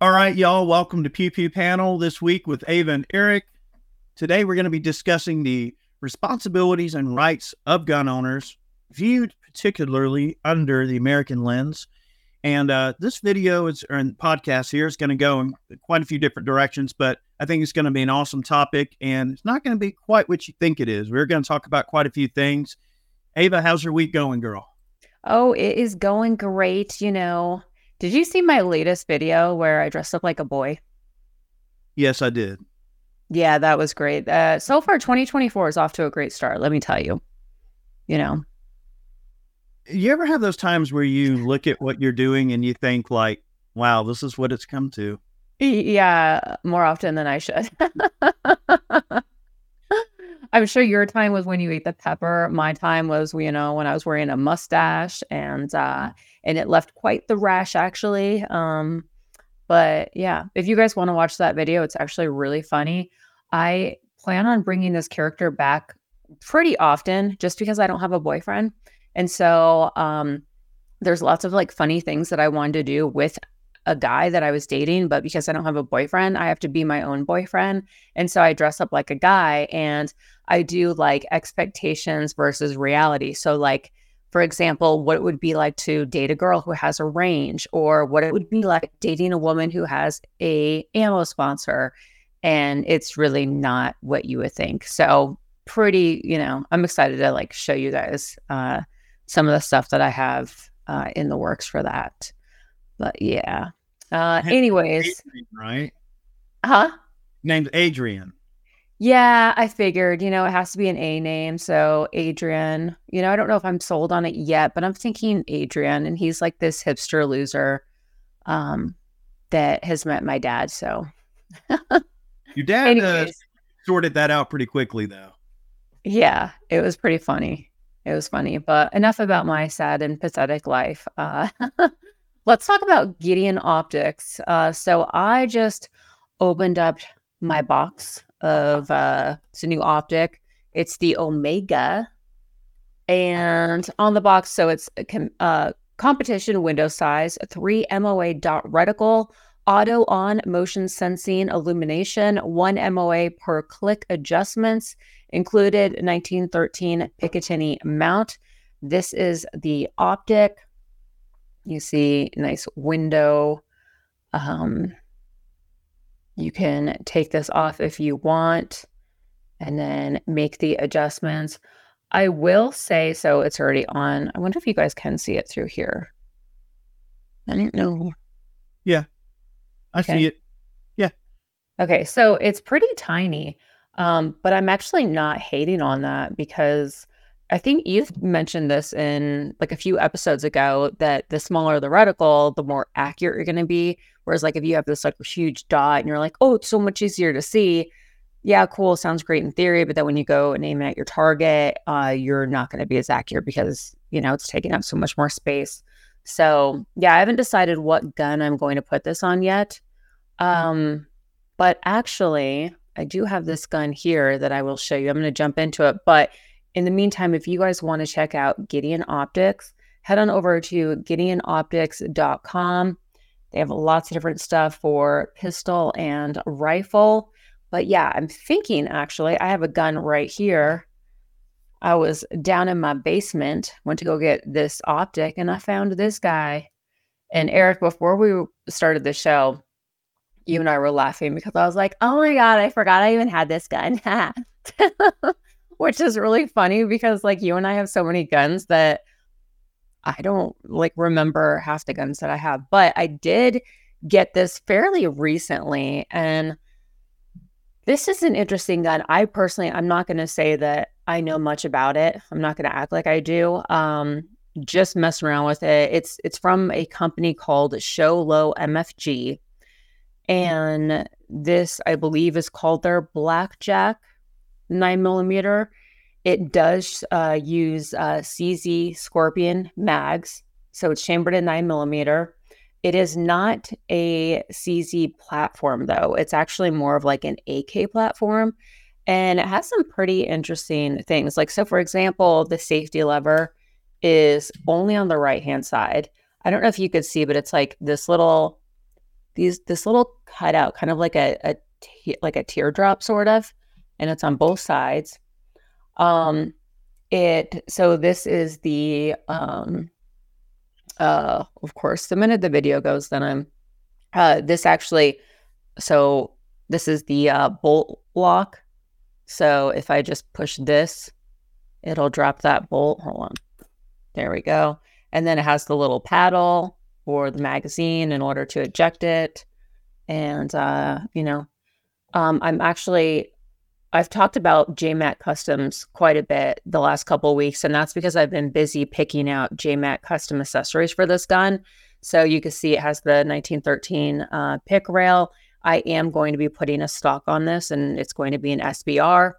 All right, y'all, welcome to Pew Pew Panel this week with Ava and Eric. Today we're going to be discussing the responsibilities and rights of gun owners, viewed particularly under the American lens. And uh, this video is, or podcast here is going to go in quite a few different directions, but I think it's going to be an awesome topic and it's not going to be quite what you think it is. We're going to talk about quite a few things. Ava, how's your week going, girl? Oh, it is going great. You know, did you see my latest video where I dressed up like a boy? Yes, I did. Yeah, that was great. Uh, so far, 2024 is off to a great start. Let me tell you. You know, you ever have those times where you look at what you're doing and you think like, "Wow, this is what it's come to." Yeah, more often than I should. I'm sure your time was when you ate the pepper. My time was, you know, when I was wearing a mustache and uh and it left quite the rash actually. Um but yeah, if you guys want to watch that video, it's actually really funny. I plan on bringing this character back pretty often just because I don't have a boyfriend. And so um there's lots of like funny things that I wanted to do with a guy that I was dating, but because I don't have a boyfriend, I have to be my own boyfriend. And so I dress up like a guy and I do like expectations versus reality. So, like, for example, what it would be like to date a girl who has a range, or what it would be like dating a woman who has a ammo sponsor. And it's really not what you would think. So, pretty, you know, I'm excited to like show you guys uh, some of the stuff that I have uh, in the works for that. But yeah, uh, anyways, Adrian, right? Huh? Named Adrian. Yeah, I figured, you know, it has to be an A name. So Adrian, you know, I don't know if I'm sold on it yet, but I'm thinking Adrian, and he's like this hipster loser um, that has met my dad. So your dad uh, sorted that out pretty quickly, though. Yeah, it was pretty funny. It was funny, but enough about my sad and pathetic life. Uh, Let's talk about Gideon Optics. Uh, so I just opened up my box of uh, it's a new optic. It's the Omega, and on the box, so it's uh, competition window size, three MOA dot reticle, auto on motion sensing illumination, one MOA per click adjustments, included 1913 Picatinny mount. This is the optic. You see nice window. Um, you can take this off if you want and then make the adjustments. I will say, so it's already on. I wonder if you guys can see it through here. I don't know. Yeah, I okay. see it. Yeah. Okay, so it's pretty tiny, um, but I'm actually not hating on that because I think you've mentioned this in like a few episodes ago that the smaller the reticle, the more accurate you're going to be. Whereas, like, if you have this like huge dot and you're like, oh, it's so much easier to see. Yeah, cool. Sounds great in theory. But then when you go and aim it at your target, uh, you're not going to be as accurate because, you know, it's taking up so much more space. So, yeah, I haven't decided what gun I'm going to put this on yet. Um, but actually, I do have this gun here that I will show you. I'm going to jump into it. But in the meantime, if you guys want to check out Gideon Optics, head on over to gideonoptics.com. They have lots of different stuff for pistol and rifle. But yeah, I'm thinking actually, I have a gun right here. I was down in my basement, went to go get this optic, and I found this guy. And Eric, before we started the show, you and I were laughing because I was like, oh my God, I forgot I even had this gun. which is really funny because like you and I have so many guns that I don't like remember half the guns that I have, but I did get this fairly recently and this is an interesting gun. I personally I'm not going to say that I know much about it. I'm not going to act like I do. Um just mess around with it. It's it's from a company called Show Low MFG and this I believe is called their Blackjack nine millimeter. It does uh, use uh, CZ Scorpion mags, so it's chambered in nine millimeter. It is not a CZ platform though. It's actually more of like an AK platform. And it has some pretty interesting things. Like, so for example, the safety lever is only on the right hand side. I don't know if you could see, but it's like this little these this little cutout, kind of like a, a like a teardrop sort of, and it's on both sides. Um, it so this is the um, uh, of course, the minute the video goes, then I'm uh, this actually. So this is the uh, bolt lock. So if I just push this, it'll drop that bolt. Hold on. There we go. And then it has the little paddle for the magazine in order to eject it. And, uh, you know, um, I'm actually, I've talked about JMAC Customs quite a bit the last couple weeks, and that's because I've been busy picking out JMAC custom accessories for this gun. So you can see it has the 1913 uh, pick rail. I am going to be putting a stock on this, and it's going to be an SBR.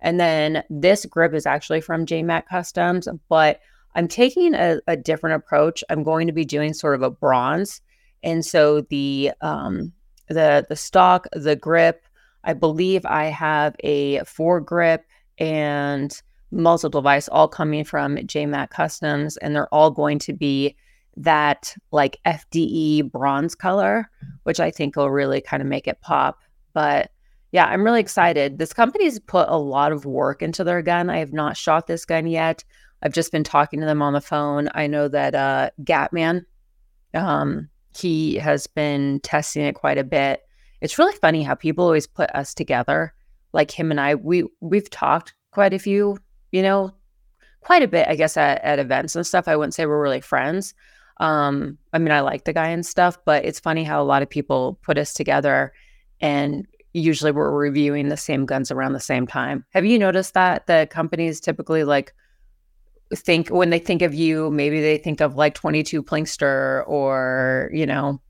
And then this grip is actually from JMAC Customs, but I'm taking a, a, different approach. I'm going to be doing sort of a bronze, and so the um, the the stock, the grip. I believe I have a foregrip and muzzle device all coming from JMAC Customs, and they're all going to be that like FDE bronze color, which I think will really kind of make it pop. But yeah, I'm really excited. This company's put a lot of work into their gun. I have not shot this gun yet. I've just been talking to them on the phone. I know that uh, Gatman, um, he has been testing it quite a bit. It's really funny how people always put us together, like him and I. We we've talked quite a few, you know, quite a bit, I guess, at, at events and stuff. I wouldn't say we're really friends. Um, I mean, I like the guy and stuff, but it's funny how a lot of people put us together and usually we're reviewing the same guns around the same time. Have you noticed that the companies typically like think when they think of you, maybe they think of like 22 Plinkster or, you know,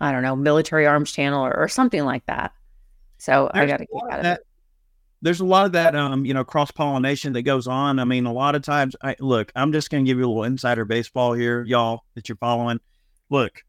I don't know, military arms channel or, or something like that. So there's I got to keep out of it. There's a lot of that, um, you know, cross pollination that goes on. I mean, a lot of times, I look, I'm just going to give you a little insider baseball here, y'all, that you're following. Look,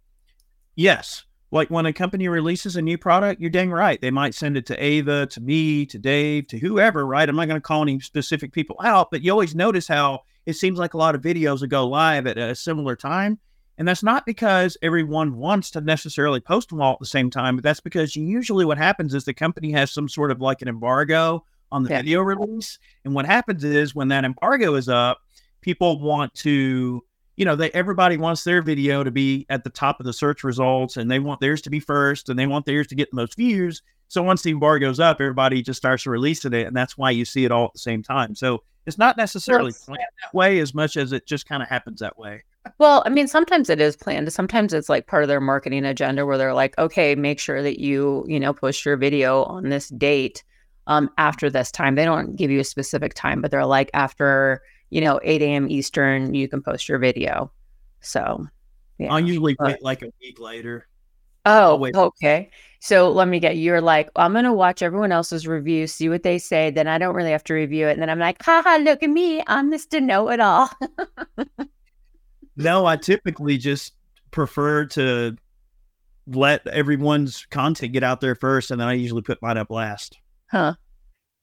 yes, like when a company releases a new product, you're dang right. They might send it to Ava, to me, to Dave, to whoever, right? I'm not going to call any specific people out, but you always notice how it seems like a lot of videos will go live at a similar time. And that's not because everyone wants to necessarily post them all at the same time, but that's because usually what happens is the company has some sort of like an embargo on the yeah. video release. And what happens is when that embargo is up, people want to you know, they everybody wants their video to be at the top of the search results and they want theirs to be first and they want theirs to get the most views. So once the bar goes up, everybody just starts releasing it. And that's why you see it all at the same time. So it's not necessarily yes. planned that way as much as it just kind of happens that way. Well, I mean, sometimes it is planned. Sometimes it's like part of their marketing agenda where they're like, okay, make sure that you, you know, post your video on this date um, after this time. They don't give you a specific time, but they're like after you know, 8 a.m. Eastern, you can post your video. So, yeah. I'll usually wait like a week later. Oh, okay. So let me get you're like, I'm gonna watch everyone else's review, see what they say. Then I don't really have to review it. And then I'm like, haha, look at me. I'm Mr. Know It All. No, I typically just prefer to let everyone's content get out there first, and then I usually put mine up last. Huh.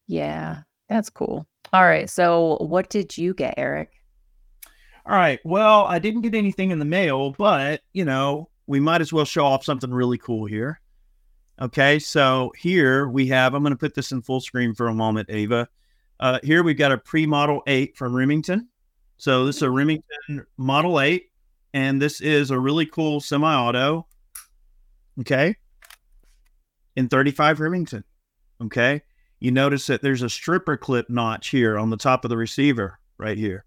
Yeah, that's cool. All right. So, what did you get, Eric? All right. Well, I didn't get anything in the mail, but, you know, we might as well show off something really cool here. Okay. So, here we have, I'm going to put this in full screen for a moment, Ava. Uh, here we've got a pre Model 8 from Remington. So, this is a Remington Model 8, and this is a really cool semi auto. Okay. In 35 Remington. Okay you notice that there's a stripper clip notch here on the top of the receiver right here.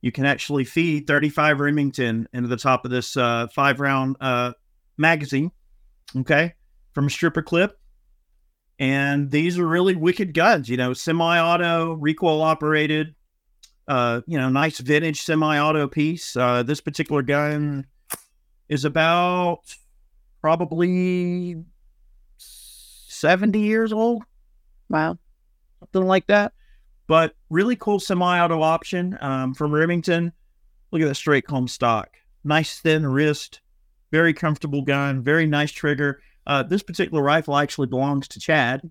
You can actually feed 35 Remington into the top of this uh, five round uh, magazine, okay, from a stripper clip. And these are really wicked guns, you know, semi auto, recoil operated, uh, you know, nice vintage semi auto piece. Uh, this particular gun is about probably 70 years old Wow. Something like that. But really cool semi auto option um, from Remington. Look at that straight comb stock. Nice thin wrist. Very comfortable gun. Very nice trigger. Uh, this particular rifle actually belongs to Chad.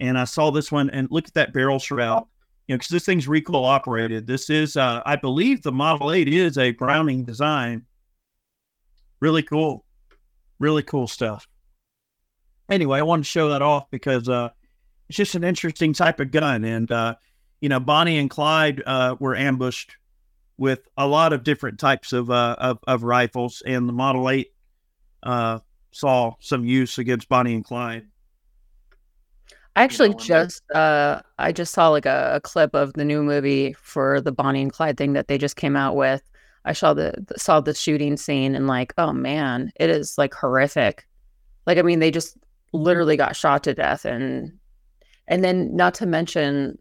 And I saw this one and look at that barrel shroud. You know, because this thing's recoil operated. This is, uh, I believe, the Model 8 is a Browning design. Really cool. Really cool stuff. anyway, I wanted to show that off because uh, it's just an interesting type of gun. And, uh, you know, Bonnie and Clyde uh, were ambushed with a lot of different types of, uh, of, of rifles, and the Model 8 uh, saw some use against Bonnie and Clyde. I actually you know, just uh I just saw like a, a, clip of the new movie for the Bonnie and Clyde thing that they just came out with. I saw the, saw the shooting scene and like, oh man, it is like horrific. Like I mean, they just literally got shot to death and and then not to mention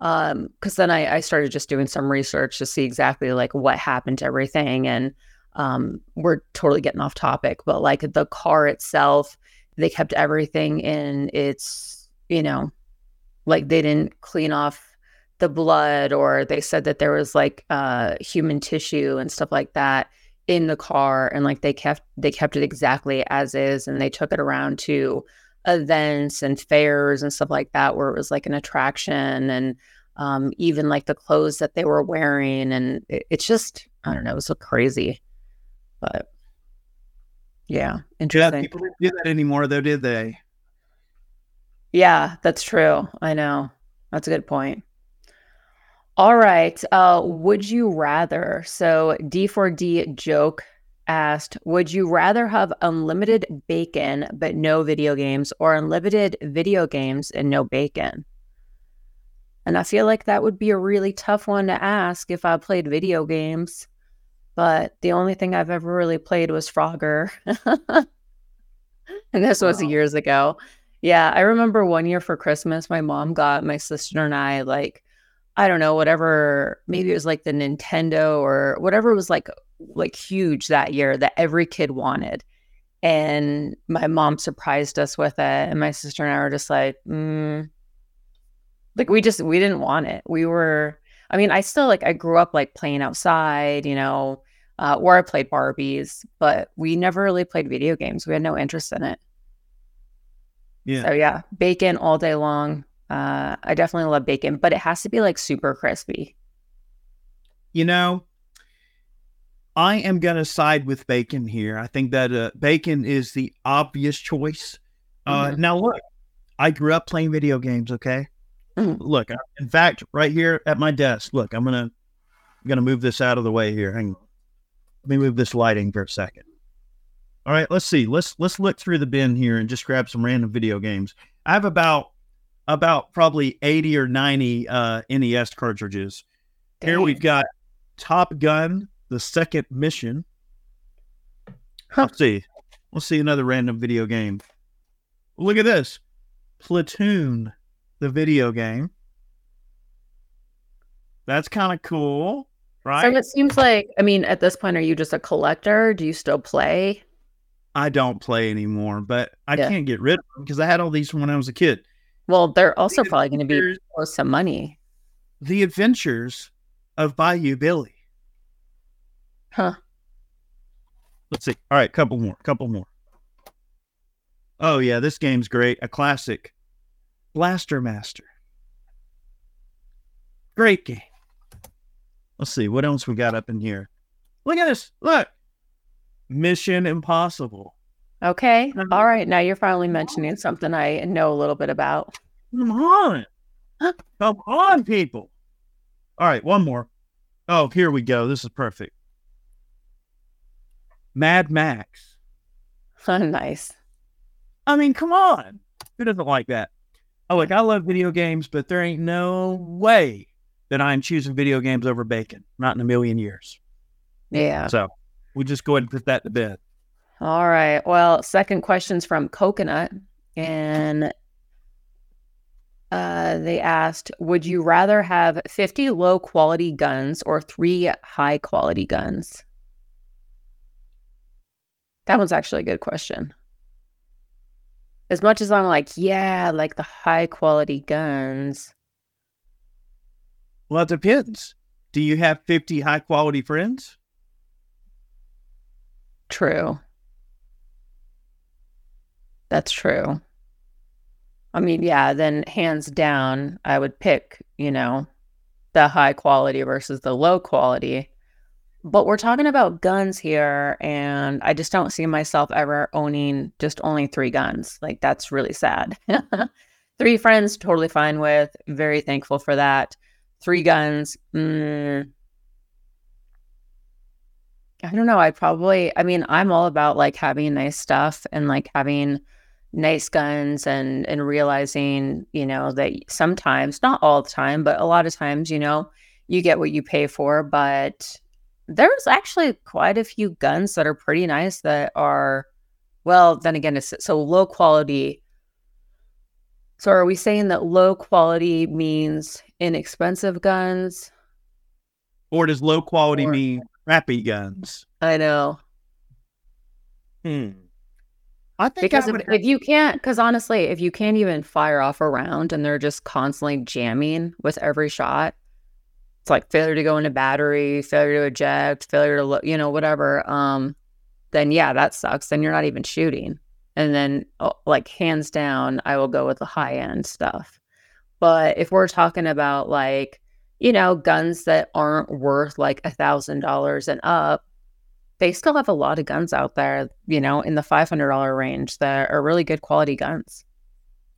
um because then I, I started just doing some research to see exactly like what happened to everything and um we're totally getting off topic but like the car itself they kept everything in its you know like they didn't clean off the blood or they said that there was like uh human tissue and stuff like that in the car and like they kept they kept it exactly as is and they took it around to events and fairs and stuff like that where it was like an attraction and um, even like the clothes that they were wearing and it, it's just i don't know it was so crazy but yeah interesting. yeah, people didn't do that anymore though did they yeah that's true i know that's a good point all right uh would you rather so d4d joke asked, Would you rather have unlimited bacon but no video games or unlimited video games and no bacon? And I feel like that would be a really tough one to ask if I played video games. But the only thing I've ever really played was Frogger. and this wow. was years ago. Yeah, I remember one year for Christmas, my mom got my sister and I like I don't know, whatever, maybe it was like the Nintendo or whatever was like like huge that year that every kid wanted. And my mom surprised us with it. And my sister and I were just like, mm. like we just we didn't want it. We were I mean, I still like I grew up like playing outside, you know, uh, or I played Barbies, but we never really played video games. We had no interest in it. Yeah. So yeah, bacon all day long. Uh, I definitely love bacon, but it has to be like super crispy. You know, I am going to side with bacon here. I think that uh, bacon is the obvious choice. Uh, mm-hmm. Now, look, I grew up playing video games. Okay, mm-hmm. look. In fact, right here at my desk, look, I'm gonna I'm gonna move this out of the way here. Hang on. Let me move this lighting for a second. All right, let's see. Let's let's look through the bin here and just grab some random video games. I have about about probably 80 or 90 uh, NES cartridges. Dang. Here we've got Top Gun, the second mission. Huh. Let's see. Let's see another random video game. Look at this Platoon, the video game. That's kind of cool, right? So it seems like, I mean, at this point, are you just a collector? Do you still play? I don't play anymore, but I yeah. can't get rid of them because I had all these from when I was a kid. Well, they're also the probably going to be worth some money. The Adventures of Bayou Billy. Huh. Let's see. All right, couple more, couple more. Oh yeah, this game's great. A classic. Blaster Master. Great game. Let's see what else we got up in here. Look at this. Look. Mission Impossible. Okay. All right. Now you're finally mentioning something I know a little bit about. Come on. Come on, people. All right. One more. Oh, here we go. This is perfect. Mad Max. nice. I mean, come on. Who doesn't like that? Oh, like I love video games, but there ain't no way that I'm choosing video games over bacon. Not in a million years. Yeah. So we just go ahead and put that to bed. All right. Well, second question's from Coconut. And uh, they asked, would you rather have 50 low quality guns or three high quality guns? That one's actually a good question. As much as I'm like, yeah, like the high quality guns. Well, it depends. Do you have 50 high quality friends? True. That's true. I mean, yeah, then hands down, I would pick, you know, the high quality versus the low quality. but we're talking about guns here, and I just don't see myself ever owning just only three guns. Like that's really sad. three friends, totally fine with. Very thankful for that. Three guns. Mm, I don't know. I probably, I mean, I'm all about like having nice stuff and like having nice guns and and realizing, you know, that sometimes, not all the time, but a lot of times, you know, you get what you pay for. But there's actually quite a few guns that are pretty nice that are, well, then again, it's so low quality. So are we saying that low quality means inexpensive guns? Or does low quality or, mean crappy guns? I know. Hmm. I think because I if, if, you can't, because honestly, if you can't even fire off a round and they're just constantly jamming with every shot, it's like failure to go into battery, failure to eject, failure to look, you know, whatever. Um, then yeah, that sucks. Then you're not even shooting. And then, oh, like hands down, I will go with the high end stuff. But if we're talking about like, you know, guns that aren't worth like a thousand dollars and up, they still have a lot of guns out there, you know, in the $500 range that are really good quality guns.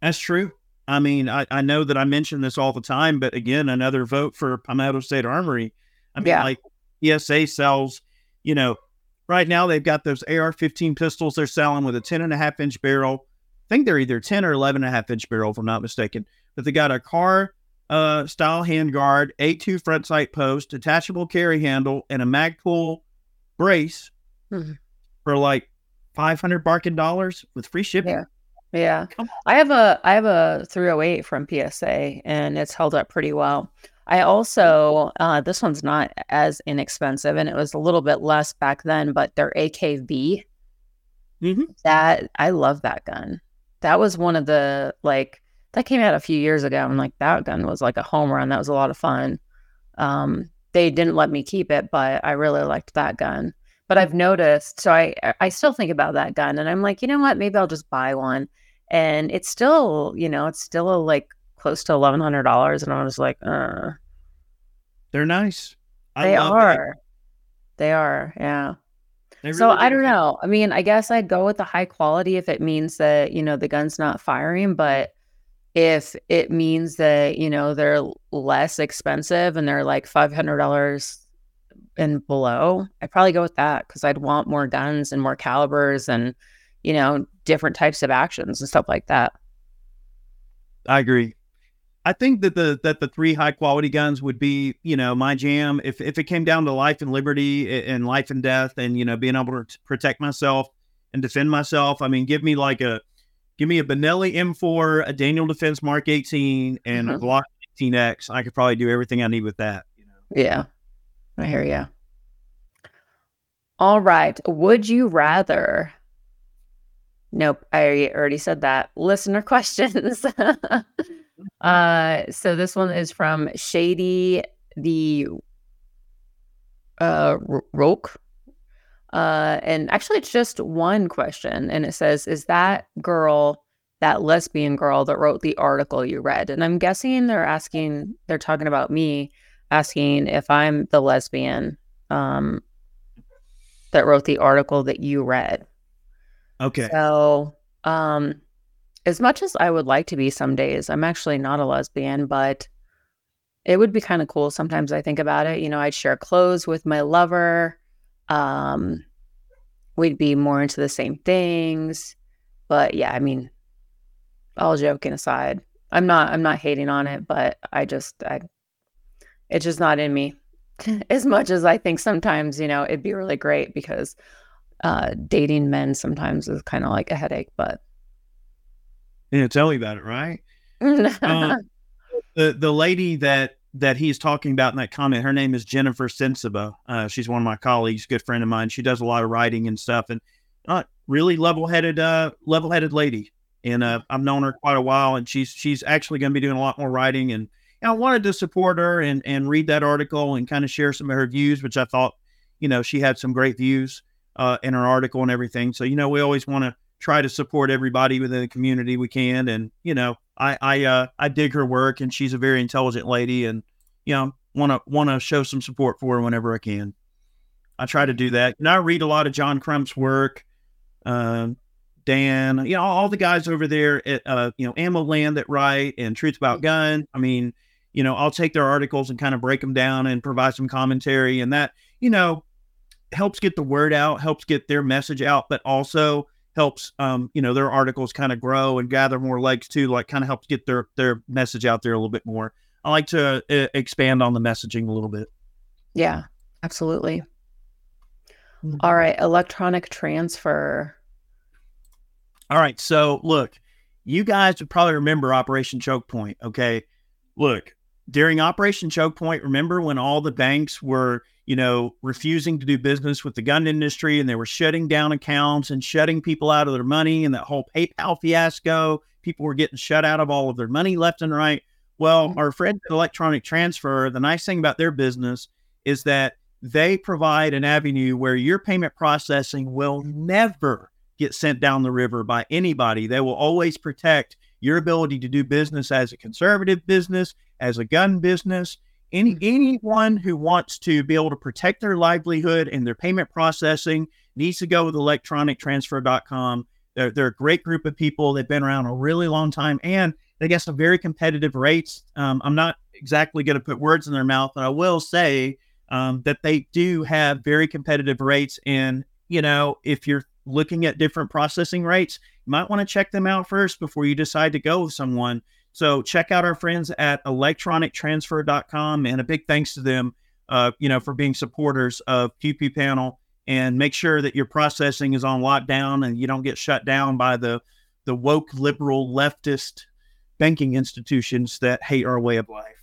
That's true. I mean, I, I know that I mention this all the time, but again, another vote for Palmetto State Armory. I mean, yeah. like PSA sells, you know, right now they've got those AR 15 pistols they're selling with a 10 and a half inch barrel. I think they're either 10 or 11 and a half inch barrel, if I'm not mistaken. But they got a car uh, style handguard, A2 front sight post, detachable carry handle, and a Magpul brace mm-hmm. for like 500 barking dollars with free shipping. Yeah. Yeah. I have a I have a 308 from PSA and it's held up pretty well. I also uh, this one's not as inexpensive and it was a little bit less back then, but their AKB. Mm-hmm. That I love that gun. That was one of the like that came out a few years ago and like that gun was like a home run. That was a lot of fun. Um, they didn't let me keep it, but I really liked that gun. But I've noticed, so I I still think about that gun, and I'm like, you know what? Maybe I'll just buy one. And it's still, you know, it's still a, like close to eleven hundred dollars, and I was like, uh. They're nice. I they are. That. They are. Yeah. They so really I don't know. I mean, I guess I'd go with the high quality if it means that you know the gun's not firing, but if it means that you know they're less expensive and they're like $500 and below i'd probably go with that because i'd want more guns and more calibers and you know different types of actions and stuff like that. I agree. I think that the that the three high quality guns would be you know my jam. If if it came down to life and liberty and life and death and you know being able to protect myself and defend myself i mean give me like a Give me a Benelli M4, a Daniel Defense Mark 18, and mm-hmm. a Glock 18X. I could probably do everything I need with that. You know? Yeah, I hear you. All right. Would you rather? Nope, I already said that. Listener questions. uh, so this one is from Shady the uh Roke uh, and actually, it's just one question. And it says, Is that girl, that lesbian girl that wrote the article you read? And I'm guessing they're asking, they're talking about me, asking if I'm the lesbian um, that wrote the article that you read. Okay. So, um, as much as I would like to be some days, I'm actually not a lesbian, but it would be kind of cool. Sometimes I think about it. You know, I'd share clothes with my lover um, we'd be more into the same things. But yeah, I mean, all joking aside, I'm not I'm not hating on it, but I just I it's just not in me. as much as I think sometimes, you know, it'd be really great because uh dating men sometimes is kind of like a headache, but yeah, tell me about it, right? uh, the the lady that that he's talking about in that comment. Her name is Jennifer Sensiba. Uh, she's one of my colleagues, good friend of mine. She does a lot of writing and stuff, and uh, really level-headed, uh, level-headed lady. And uh, I've known her quite a while, and she's she's actually going to be doing a lot more writing. And know, I wanted to support her and and read that article and kind of share some of her views, which I thought, you know, she had some great views uh, in her article and everything. So you know, we always want to try to support everybody within the community we can, and you know, I I uh, I dig her work, and she's a very intelligent lady, and you know want to want to show some support for her whenever I can. I try to do that. And I read a lot of John Crump's work, um, Dan, you know, all the guys over there at, uh, you know, AmmoLand that write and Truth About Gun. I mean, you know, I'll take their articles and kind of break them down and provide some commentary. And that, you know, helps get the word out, helps get their message out, but also helps um, you know their articles kind of grow and gather more legs too like kind of helps get their their message out there a little bit more. I like to uh, expand on the messaging a little bit. Yeah absolutely. Mm-hmm. all right electronic transfer. All right so look you guys would probably remember operation choke point okay? Look during operation choke point remember when all the banks were you know, refusing to do business with the gun industry and they were shutting down accounts and shutting people out of their money and that whole PayPal fiasco. People were getting shut out of all of their money left and right. Well, mm-hmm. our friends at Electronic Transfer, the nice thing about their business is that they provide an avenue where your payment processing will never get sent down the river by anybody. They will always protect your ability to do business as a conservative business, as a gun business, any anyone who wants to be able to protect their livelihood and their payment processing needs to go with electronictransfer.com. They're, they're a great group of people. They've been around a really long time and they get some very competitive rates. Um, I'm not exactly going to put words in their mouth, but I will say um, that they do have very competitive rates. And, you know, if you're looking at different processing rates, you might want to check them out first before you decide to go with someone so check out our friends at electronictransfer.com and a big thanks to them, uh, you know, for being supporters of Pew Pew Panel and make sure that your processing is on lockdown and you don't get shut down by the the woke liberal leftist banking institutions that hate our way of life.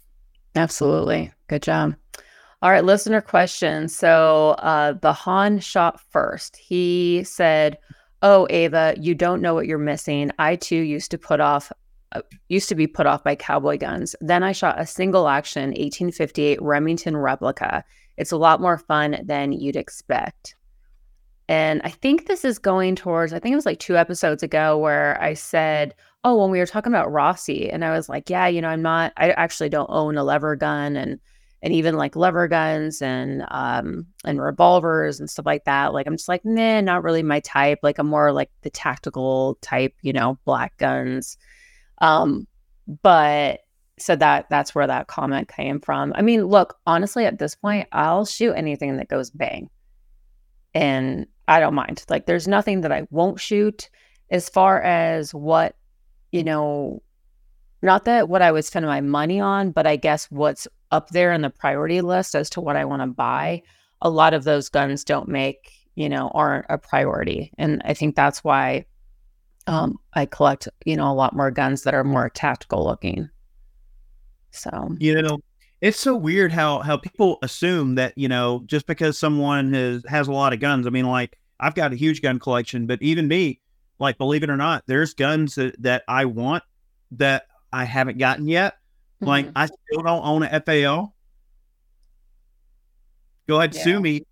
Absolutely. Good job. All right, listener question. So uh, the Han shot first. He said, Oh, Ava, you don't know what you're missing. I too used to put off used to be put off by cowboy guns. Then I shot a single action 1858 Remington replica. It's a lot more fun than you'd expect. And I think this is going towards, I think it was like two episodes ago where I said, Oh, when we were talking about Rossi, and I was like, Yeah, you know, I'm not, I actually don't own a lever gun and, and even like lever guns and um and revolvers and stuff like that. Like I'm just like, nah, not really my type. Like I'm more like the tactical type, you know, black guns. Um, but so that that's where that comment came from. I mean, look, honestly, at this point, I'll shoot anything that goes bang. And I don't mind. Like there's nothing that I won't shoot as far as what, you know, not that what I would spend my money on, but I guess what's up there in the priority list as to what I want to buy. A lot of those guns don't make, you know, aren't a priority. And I think that's why um, I collect, you know, a lot more guns that are more tactical looking. So, you know, it's so weird how how people assume that you know just because someone has has a lot of guns. I mean, like I've got a huge gun collection, but even me, like believe it or not, there's guns that that I want that I haven't gotten yet. Mm-hmm. Like I still don't own a FAL. Go ahead, yeah. sue me.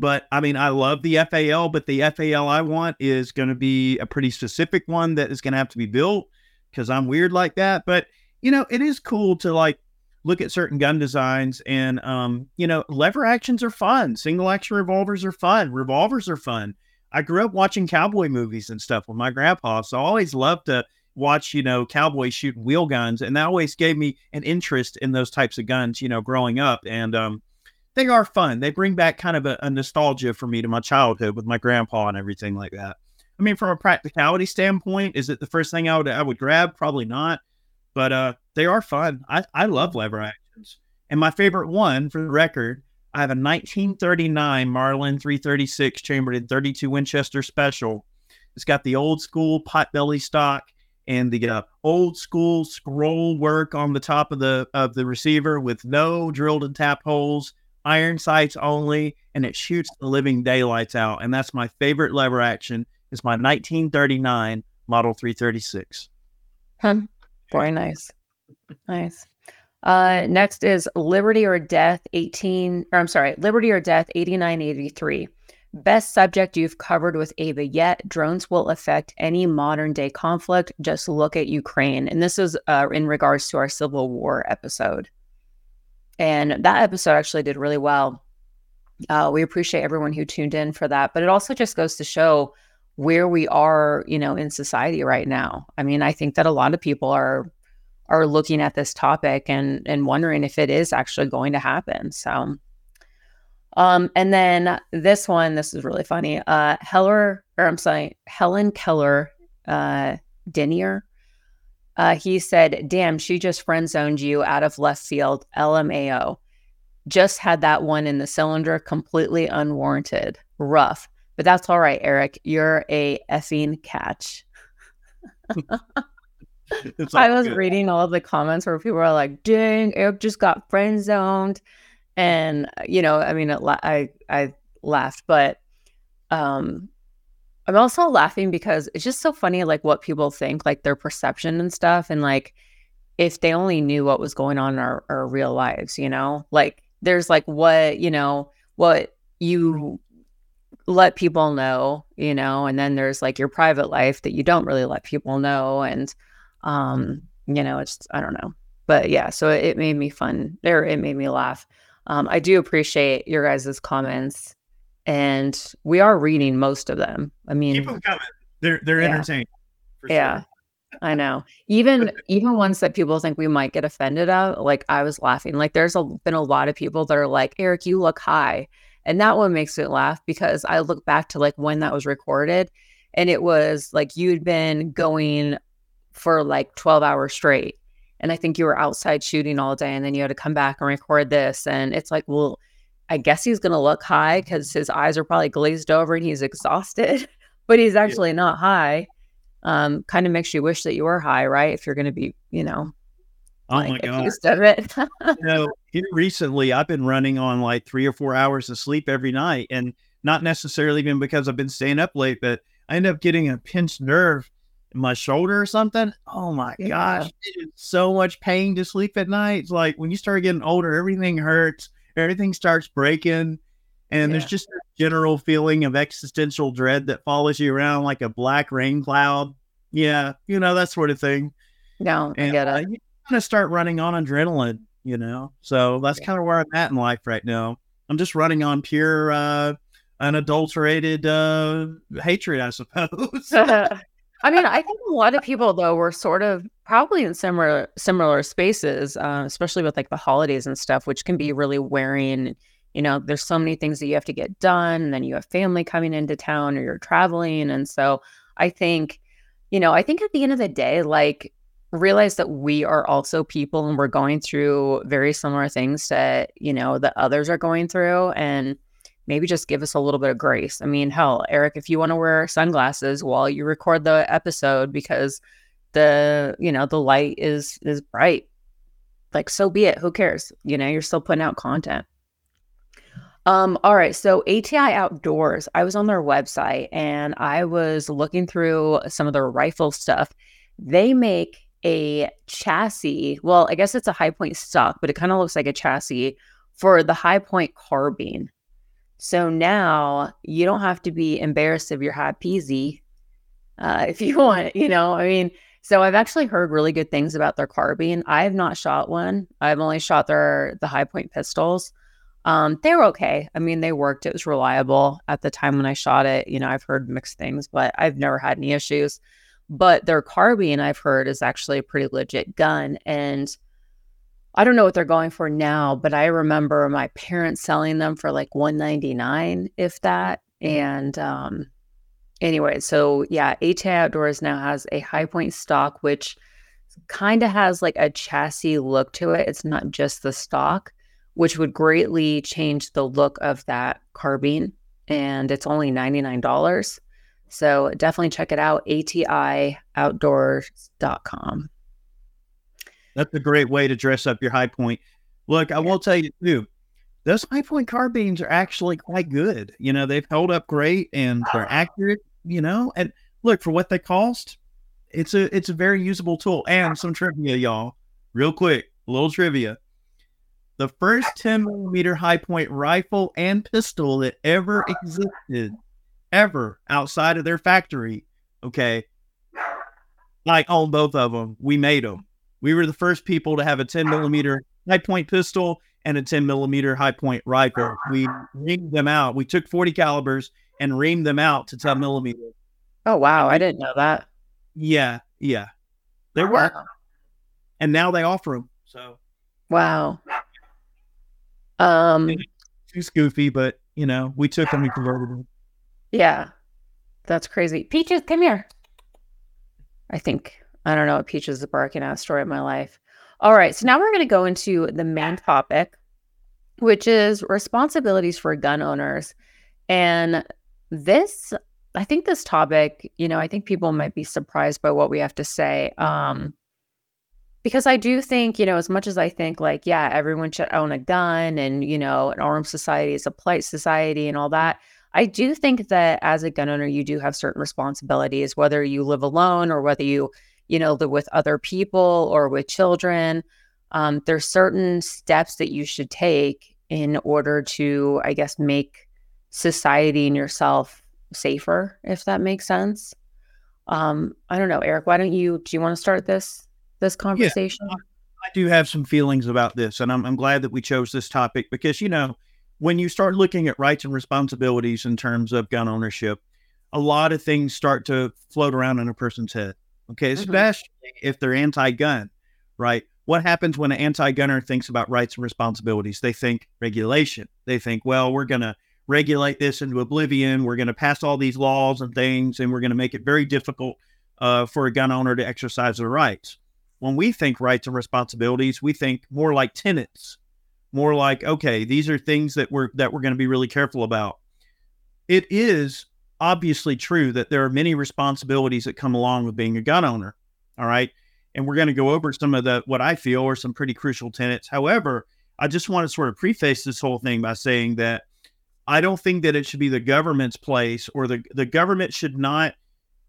But I mean, I love the FAL, but the FAL I want is going to be a pretty specific one that is going to have to be built because I'm weird like that. But you know, it is cool to like look at certain gun designs and um, you know, lever actions are fun. Single action revolvers are fun. Revolvers are fun. I grew up watching cowboy movies and stuff with my grandpa, so I always loved to watch, you know, cowboys shooting wheel guns, and that always gave me an interest in those types of guns, you know, growing up. And um, they are fun. They bring back kind of a, a, nostalgia for me to my childhood with my grandpa and everything like that. I mean, from a practicality standpoint, is it the first thing I would I would grab? Probably not, but uh, they are fun. I I love lever actions, and my favorite one, for the record, I have a 1939 Marlin 336 chambered in 32 Winchester Special. It's got the old school potbelly stock and the uh, old school scroll work on the top of the of the receiver with no drilled and tap holes iron sights only, and it shoots the living daylights out. And that's my favorite lever action. Is my 1939 Model 336. Huh. Very nice. Nice. Uh, next is Liberty or Death 18, or I'm sorry, Liberty or Death 8983. Best subject you've covered with Ava yet. Drones will affect any modern day conflict. Just look at Ukraine. And this is uh, in regards to our Civil War episode. And that episode actually did really well. uh, we appreciate everyone who tuned in for that. But it also just goes to show where we are, you know, in society right now. I mean, I think that a lot of people are are looking at this topic and and wondering if it is actually going to happen. So um and then this one, this is really funny. Uh Heller or I'm sorry, Helen Keller uh Denier. Uh, he said, Damn, she just friend zoned you out of left field. LMAO. Just had that one in the cylinder, completely unwarranted. Rough. But that's all right, Eric. You're a effing catch. I was good. reading all of the comments where people are like, "Dang, Eric just got friend zoned," and you know, I mean, la- I I laughed, but um, I'm also laughing because it's just so funny, like what people think, like their perception and stuff, and like if they only knew what was going on in our, our real lives, you know, like there's like what you know what you let people know, you know, and then there's like your private life that you don't really let people know, and um, you know, it's I don't know. But yeah, so it, made me fun or it made me laugh. Um, I do appreciate your guys' comments and we are reading most of them. I mean keep them coming. They're they're yeah. entertaining. yeah. Sure. I know. Even even ones that people think we might get offended of, like I was laughing. Like there's a, been a lot of people that are like, Eric, you look high. And that one makes me laugh because I look back to like when that was recorded and it was like you'd been going for like 12 hours straight. And I think you were outside shooting all day and then you had to come back and record this. And it's like, well, I guess he's going to look high because his eyes are probably glazed over and he's exhausted, but he's actually yeah. not high. Um, kind of makes you wish that you were high, right? If you're going to be, you know, oh like, my god, of it. you know, here recently I've been running on like three or four hours of sleep every night, and not necessarily even because I've been staying up late, but I end up getting a pinched nerve in my shoulder or something. Oh my yeah. gosh, so much pain to sleep at night. It's like when you start getting older, everything hurts, everything starts breaking, and yeah. there's just a general feeling of existential dread that follows you around like a black rain cloud. Yeah, you know that sort of thing. No, and, I get it. Uh, you kind of start running on adrenaline, you know. So that's yeah. kind of where I'm at in life right now. I'm just running on pure, uh, unadulterated uh, hatred, I suppose. I mean, I think a lot of people though were sort of probably in similar similar spaces, uh, especially with like the holidays and stuff, which can be really wearing. You know, there's so many things that you have to get done, and then you have family coming into town, or you're traveling, and so I think, you know, I think at the end of the day, like realize that we are also people, and we're going through very similar things that you know that others are going through, and maybe just give us a little bit of grace. I mean, hell, Eric, if you want to wear sunglasses while you record the episode because the, you know, the light is is bright, like so be it. Who cares? You know, you're still putting out content. Um, all right. So ATI Outdoors, I was on their website and I was looking through some of their rifle stuff. They make a chassis. Well, I guess it's a Hi-Point stock, but it kind of looks like a chassis for the Hi-Point carbine. So now you don't have to be embarrassed of your high peasy uh, if you want, you know, I mean, so I've actually heard really good things about their carbine. I have not shot one. I've only shot their the Hi-Point pistols. Um, they were okay. I mean, they worked. It was reliable at the time when I shot it. You know, I've heard mixed things, but I've never had any issues. But their carbine, I've heard, is actually a pretty legit gun. And I don't know what they're going for now, but I remember my parents selling them for like 199 if that. And um anyway, so yeah, ATI Outdoors now has a Hi-Point stock which kind of has like a chassis look to it. It's not just the stock, which would greatly change the look of that carbine and it's only $99. So definitely check it out atioutdoors.com. That's a great way to dress up your Hi-Point. Look, I will tell you too, those Hi-Point carbines are actually quite good. You know, they've held up great and they're ah. accurate, you know, and look for what they cost. It's a it's a very usable tool. And some trivia, y'all. Real quick, a little trivia. The first 10 millimeter Hi-Point rifle and pistol that ever existed, ever outside of their factory, okay, I own both of them. We made them. We were the first people to have a 10 millimeter Hi-Point pistol, and a 10 millimeter Hi-Point rifle. We reamed them out. We took 40 calibers and reamed them out to 10 millimeter. Oh wow, I didn't know that. Yeah, yeah, they work, and now they offer them. So wow. Um, too goofy, but you know, we took them and converted them. Yeah, that's crazy. Peaches, come here. I think I don't know what Peaches is barking at story of my life. All right, so now we're going to go into the main topic, which is responsibilities for gun owners. And this, I think this topic, you know, I think people might be surprised by what we have to say. Um, because I do think, you know, as much as I think like, yeah, everyone should own a gun and, you know, an armed society is a polite society and all that. I do think that as a gun owner, you do have certain responsibilities, whether you live alone or whether you, you know, live with other people or with children. Um, there's certain steps that you should take in order to, I guess, make society and yourself safer, if that makes sense. Um, I don't know, Eric. Why don't you? Do you want to start this this conversation? Yeah, I do have some feelings about this, and I'm, I'm glad that we chose this topic because you know when you start looking at rights and responsibilities in terms of gun ownership, a lot of things start to float around in a person's head. Okay, mm-hmm. especially mm-hmm. if they're anti-gun, right? What happens when an anti-gunner thinks about rights and responsibilities? They think regulation. They think, well, we're going to regulate this into oblivion. We're going to pass all these laws and things, and we're going to make it very difficult uh, for a gun owner to exercise their rights. When we think rights and responsibilities, we think more like tenants, more like, okay, these are things that we're that we're going to be really careful about. It is obviously true that there are many responsibilities that come along with being a gun owner. All right. And we're going to go over some of the what I feel are some pretty crucial tenets. However, I just want to sort of preface this whole thing by saying that I don't think that it should be the government's place or the, the government should not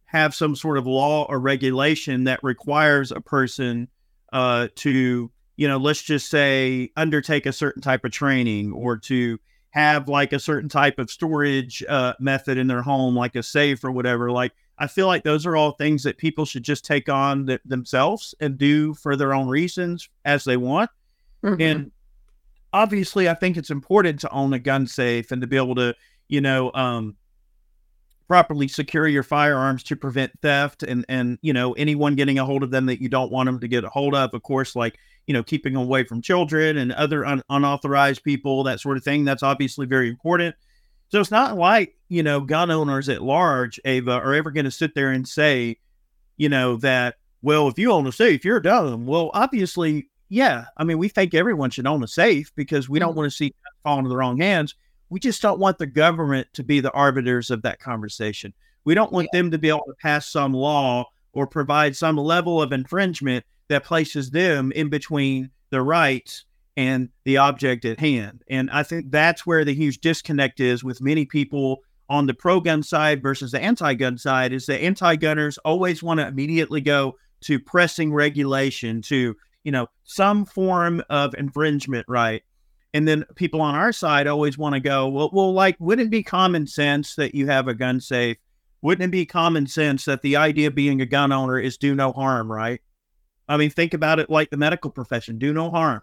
have some sort of law or regulation that requires a person uh, to, you know, let's just say undertake a certain type of training or to have like a certain type of storage uh, method in their home, like a safe or whatever. Like, I feel like those are all things that people should just take on th- themselves and do for their own reasons as they want. Mm-hmm. And obviously, I think it's important to own a gun safe and to be able to, you know, um, properly secure your firearms to prevent theft and and you know anyone getting a hold of them that you don't want them to get a hold of. Of course, like you know, keeping away from children and other un- unauthorized people, that sort of thing. That's obviously very important. So it's not like, you know, gun owners at large, Ava, are ever going to sit there and say, you know, that, well, if you own a safe, you're dumb. Well, obviously, yeah. I mean, we think everyone should own a safe because we don't mm-hmm. want to see fall into the wrong hands. We just don't want the government to be the arbiters of that conversation. We don't want yeah. them to be able to pass some law or provide some level of infringement that places them in between the rights and the object at hand. And I think that's where the huge disconnect is with many people on the pro gun side versus the anti gun side is the anti gunners always want to immediately go to pressing regulation, to, you know, some form of infringement, right? And then people on our side always want to go, well, well, like, wouldn't it be common sense that you have a gun safe? Wouldn't it be common sense that the idea of being a gun owner is do no harm, right? I mean, think about it like the medical profession do no harm.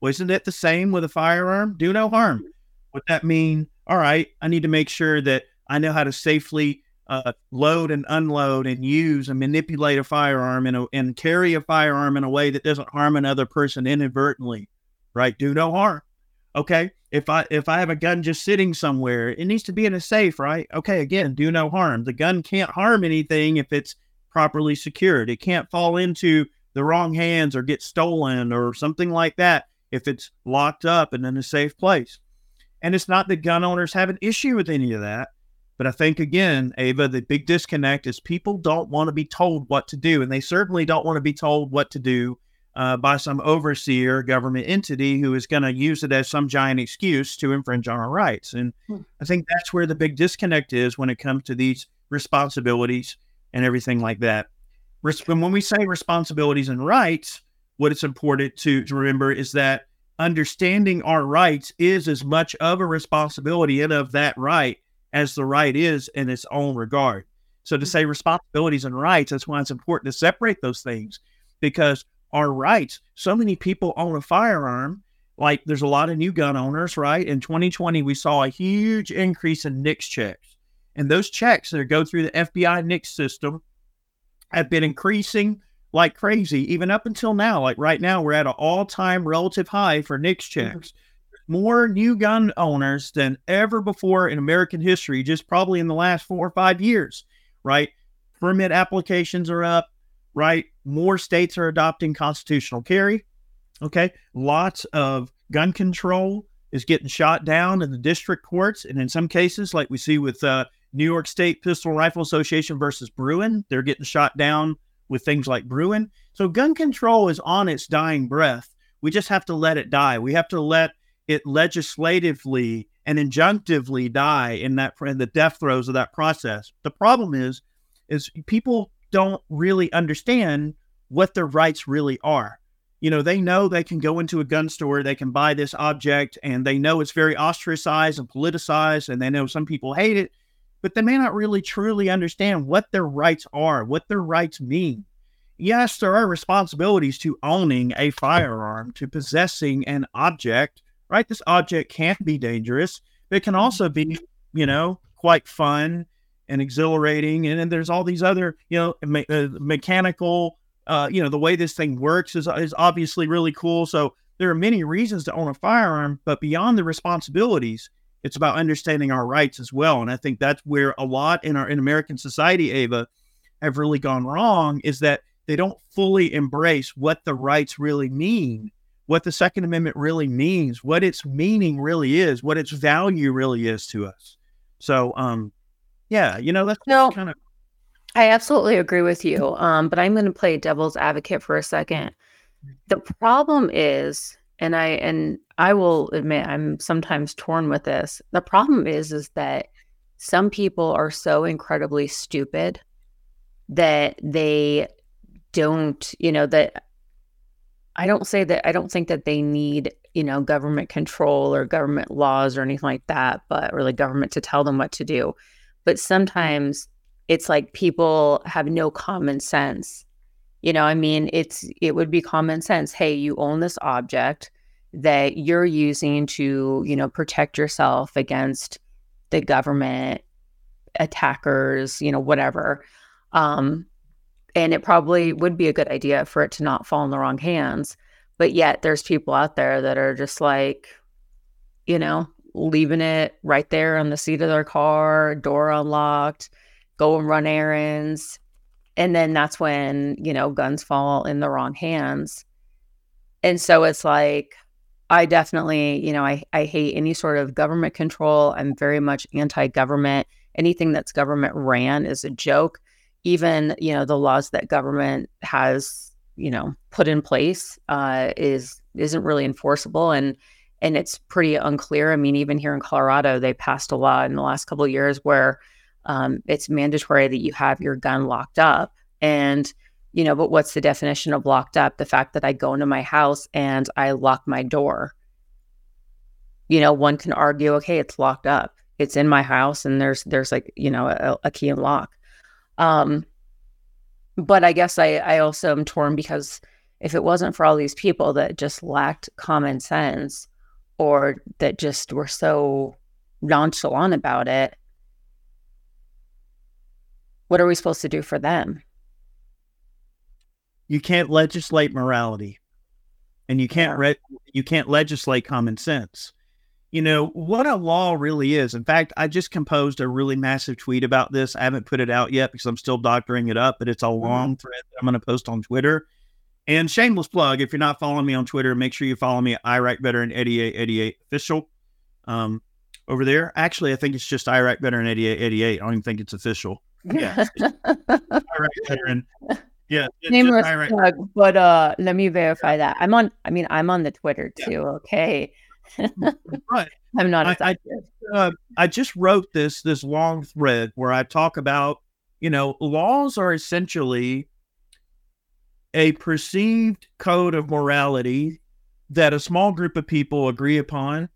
Well, isn't it the same with a firearm? Do no harm. Would that mean, all right, I need to make sure that I know how to safely uh, load and unload and use and manipulate a firearm and, and carry a firearm in a way that doesn't harm another person inadvertently, right? Do no harm. Okay. If I if I have a gun just sitting somewhere, it needs to be in a safe, right? Okay. Again, do no harm. The gun can't harm anything if it's properly secured. It can't fall into the wrong hands or get stolen or something like that if it's locked up and in a safe place. And it's not that gun owners have an issue with any of that. But I think, again, Ava, the big disconnect is people don't want to be told what to do. And they certainly don't want to be told what to do uh, by some overseer government entity who is going to use it as some giant excuse to infringe on our rights. And hmm. I think that's where the big disconnect is when it comes to these responsibilities and everything like that when we say responsibilities and rights, what it's important to, to remember is that understanding our rights is as much of a responsibility and of that right as the right is in its own regard. So to mm-hmm. say responsibilities and rights, that's why it's important to separate those things because our rights, so many people own a firearm like there's a lot of new gun owners, right? In 2020, we saw a huge increase in NICS checks. And those checks that go through the FBI NICS system have been increasing like crazy, even up until now. Like right now, we're at an all time relative high for NICS mm-hmm. checks. More new gun owners than ever before in American history, just probably in the last four or five years, right? Permit applications are up, right? More states are adopting constitutional carry. Okay. Lots of gun control is getting shot down in the district courts. And in some cases, like we see with uh, New York State Pistol Rifle Association versus Bruen. they're getting shot down with things like Bruen. So gun control is on its dying breath. We just have to let it die. We have to let it legislatively and injunctively die in that in the death throes of that process. The problem is, is people don't really understand what their rights really are. You know, they know they can go into a gun store, they can buy this object, and they know it's very ostracized and politicized, and they know some people hate it, but they may not really truly understand what their rights are, what their rights mean. Yes, there are responsibilities to owning a firearm, to possessing an object, right? This object can be dangerous, but it can also be, you know, quite fun and exhilarating. And then there's all these other, you know, me- uh, mechanical, uh, you know, the way this thing works is, is obviously really cool. So there are many reasons to own a firearm, but beyond the responsibilities, it's about understanding our rights as well. And I think that's where a lot in our in American society, Ava, have really gone wrong is that they don't fully embrace what the rights really mean, what the Second Amendment really means, what its meaning really is, what its value really is to us. So, um, yeah, you know, that's no, kind of. I absolutely agree with you. Um, but I'm going to play devil's advocate for a second. The problem is and I and I will admit I'm sometimes torn with this. The problem is is that some people are so incredibly stupid that they don't, you know, that I don't say that I don't think that they need, you know, government control or government laws or anything like that, but really government to tell them what to do. But sometimes it's like people have no common sense you know, I mean, it's it would be common sense. Hey, you own this object that you're using to, you know, protect yourself against the government attackers, you know, whatever. Um, and it probably would be a good idea for it to not fall in the wrong hands. But yet there's people out there that are just like, you know, leaving it right there on the seat of their car, door unlocked, go and run errands, and then that's when, you know, guns fall in the wrong hands. And so it's like, I definitely, you know, I, I hate any sort of government control. I'm very much anti government. Anything that's government ran is a joke. Even, you know, the laws that government has, you know, put in place uh, is isn't really enforceable and and it's pretty unclear. I mean, even here in Colorado, they passed a law in the last couple of years where um, it's mandatory that you have your gun locked up. And, you know, but what's the definition of locked up? The fact that I go into my house and I lock my door. You know, one can argue, okay, it's locked up. It's in my house and there's there's like, you know, a, a key and lock. Um, but I guess I, I also am torn because if it wasn't for all these people that just lacked common sense or that just were so nonchalant about it, what are we supposed to do for them? You can't legislate morality, and you can't re- you can't legislate common sense. You know what a law really is. In fact, I just composed a really massive tweet about this. I haven't put it out yet because I'm still doctoring it up, but it's a mm-hmm. long thread that I'm going to post on Twitter. And shameless plug: if you're not following me on Twitter, make sure you follow me I at Iraq Veteran 8888 official. Um, over there, actually, I think it's just I write Iraq Veteran 8888. I don't even think it's official. Yeah. veteran. Yeah. Nameless plug, but uh let me verify that. I'm on I mean I'm on the Twitter too, yeah. okay. right. I'm not I, I, uh, I just wrote this this long thread where I talk about, you know, laws are essentially a perceived code of morality that a small group of people agree upon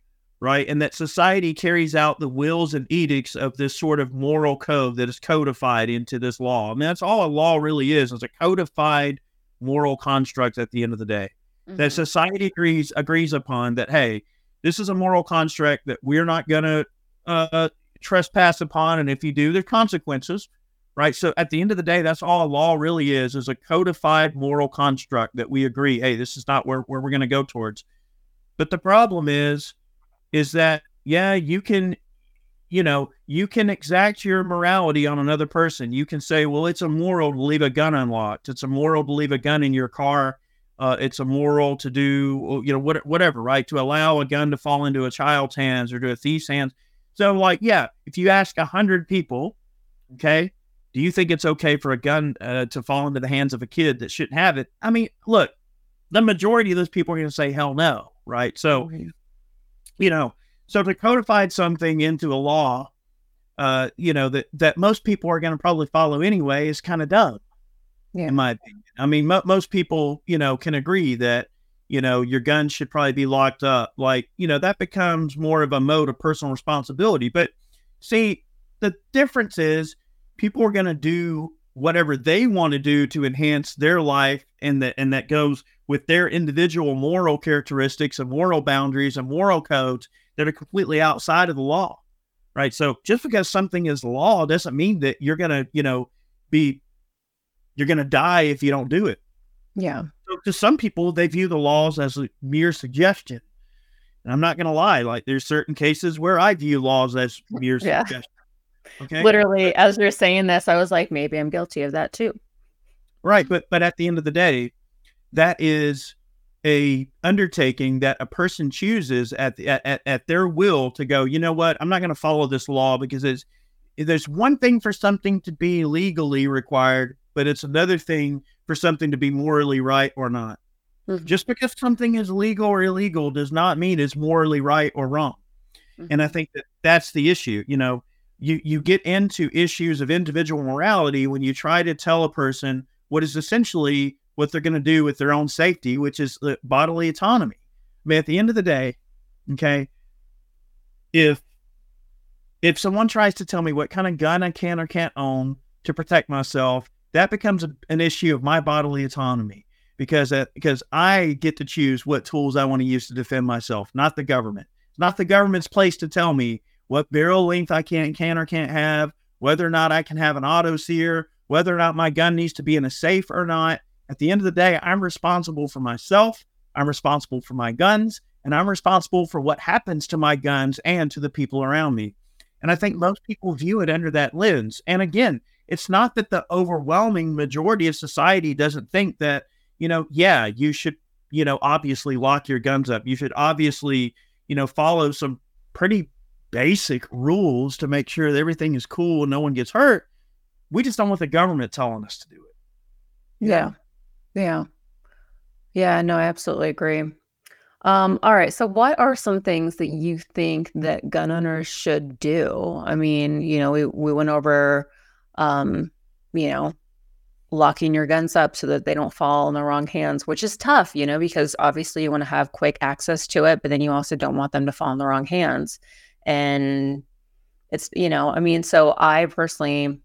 right? And that society carries out the wills and edicts of this sort of moral code that is codified into this law. I mean, that's all a law really is, is a codified moral construct at the end of the day. mm-hmm. that society agrees agrees upon that hey, this is a moral construct that we're not going to uh, trespass upon, and if you do, there's consequences, right? So at the end of the day, that's all a law really is: is a codified moral construct that we agree, hey, this is not where where we're going to go towards. But the problem is, is that yeah, you can you know, you can exact your morality on another person. You can say, well, it's immoral to leave a gun unlocked. It's immoral to leave a gun in your car. Uh, it's immoral to do, you know, what, whatever, right? To allow a gun to fall into a child's hands or to a thief's hands. So, like, yeah, if you ask a hundred people, okay, do you think it's okay for a gun uh, to fall into the hands of a kid that shouldn't have it? I mean, look, the majority of those people are going to say hell no, right? So, you know, so to codify something into a law, uh, you know, that, that most people are going to probably follow anyway is kind of dumb, yeah. in my opinion. I mean, mo- most people, you know, can agree that, you know, your gun should probably be locked up. Like, you know, that becomes more of a mode of personal responsibility. But see, the difference is people are going to do whatever they want to do to enhance their life and that and that goes with their individual moral characteristics and moral boundaries and moral codes that are completely outside of the law, right? So just because something is law doesn't mean that you're gonna, you know, be you're gonna die if you don't do it. Yeah. So to some people, they view the laws as a mere suggestion. And I'm not gonna lie, like there's certain cases where I view laws as mere yeah. suggestion. Okay. Literally, as you're saying this, I was like, maybe I'm guilty of that too. Right, but but at the end of the day, that is a undertaking that a person chooses at, the, at at their will to go you know what i'm not going to follow this law because it's there's one thing for something to be legally required but it's another thing for something to be morally right or not mm-hmm. just because something is legal or illegal does not mean it's morally right or wrong mm-hmm. and i think that that's the issue you know you you get into issues of individual morality when you try to tell a person what is essentially what they're going to do with their own safety, which is uh, bodily autonomy. I mean, at the end of the day, okay, if if someone tries to tell me what kind of gun I can or can't own to protect myself, that becomes a, an issue of my bodily autonomy because that, because I get to choose what tools I want to use to defend myself, not the government. It's not the government's place to tell me what barrel length I can can or can't have, whether or not I can have an auto sear, whether or not my gun needs to be in a safe or not. At the end of the day, I'm responsible for myself, I'm responsible for my guns, and I'm responsible for what happens to my guns and to the people around me. And I think most people view it under that lens. And again, it's not that the overwhelming majority of society doesn't think that, you know, yeah, you should, you know, obviously lock your guns up. You should obviously, you know, follow some pretty basic rules to make sure that everything is cool and no one gets hurt. We just don't want the government telling us to do it. Yeah. Yeah. Yeah, no, I absolutely agree. Um, all right. So what are some things that you think that gun owners should do? I mean, you know, we, we went over um, you know, locking your guns up so that they don't fall in the wrong hands, which is tough, you know, because obviously you want to have quick access to it, but then you also don't want them to fall in the wrong hands. And it's, you know, I mean, so I personally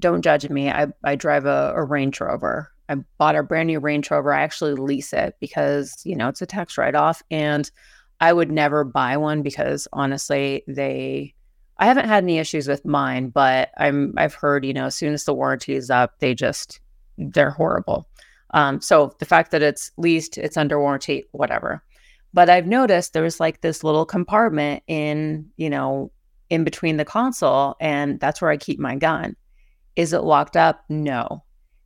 don't judge me. I, I drive a, a Range Rover I bought a brand new Range Rover. I actually lease it because, you know, it's a tax write off. And I would never buy one because honestly, they, I haven't had any issues with mine, but I'm, I've heard, you know, as soon as the warranty is up, they just, they're horrible. Um, so the fact that it's leased, it's under warranty, whatever. But I've noticed there's like this little compartment in, you know, in between the console, and that's where I keep my gun. Is it locked up? No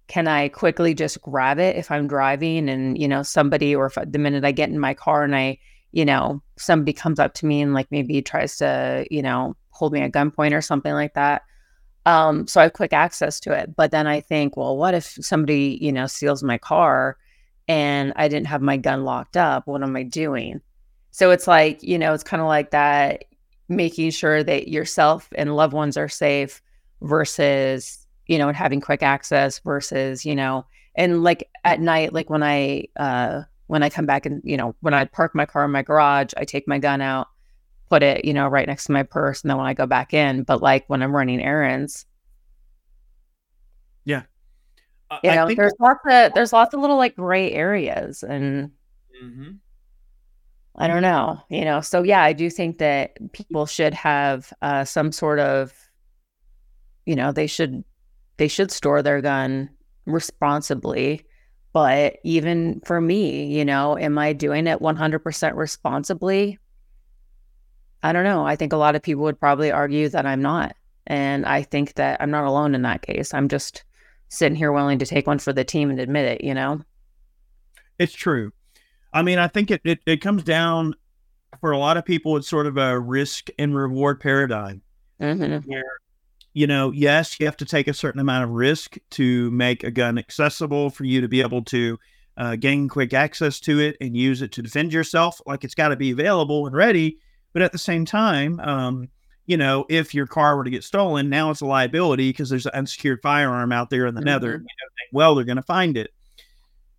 can I quickly just grab it if I'm driving and, you know, somebody or if the minute I get in my car and I, you know, somebody comes up to me and like maybe tries to, you know, hold me at gunpoint or something like that. Um, so I have quick access to it. But then I think, well, what if somebody, you know, steals my car and I didn't have my gun locked up? What am I doing? So it's like, you know, it's kind of like that making sure that yourself and loved ones are safe versus you know, and having quick access versus, you know, and like at night, like when I uh when I come back and, you know, when I park my car in my garage, I take my gun out, put it, you know, right next to my purse, and then when I go back in. But like when I'm running errands. Yeah. you know, there's lots of there's lots of little like gray areas and Mm-hmm. I don't know, you know. So yeah, I do think that people should have uh, some sort of, you know, they should they should store their gun responsibly. But even for me, you know, am I doing it 100% responsibly? I don't know. I think a lot of people would probably argue that I'm not. And I think that I'm not alone in that case. I'm just sitting here willing to take one for the team and admit it, you know? It's true. I mean, I think it, it, it comes down for a lot of people, it's sort of a risk and reward paradigm. Mm-hmm. Where, you know, yes, you have to take a certain amount of risk to make a gun accessible for you to be able to uh, gain quick access to it and use it to defend yourself. Like it's got to be available and ready. But at the same time, um, you know, if your car were to get stolen, now it's a liability because there's an unsecured firearm out there in the mm-hmm. nether. You know, well, they're going to find it.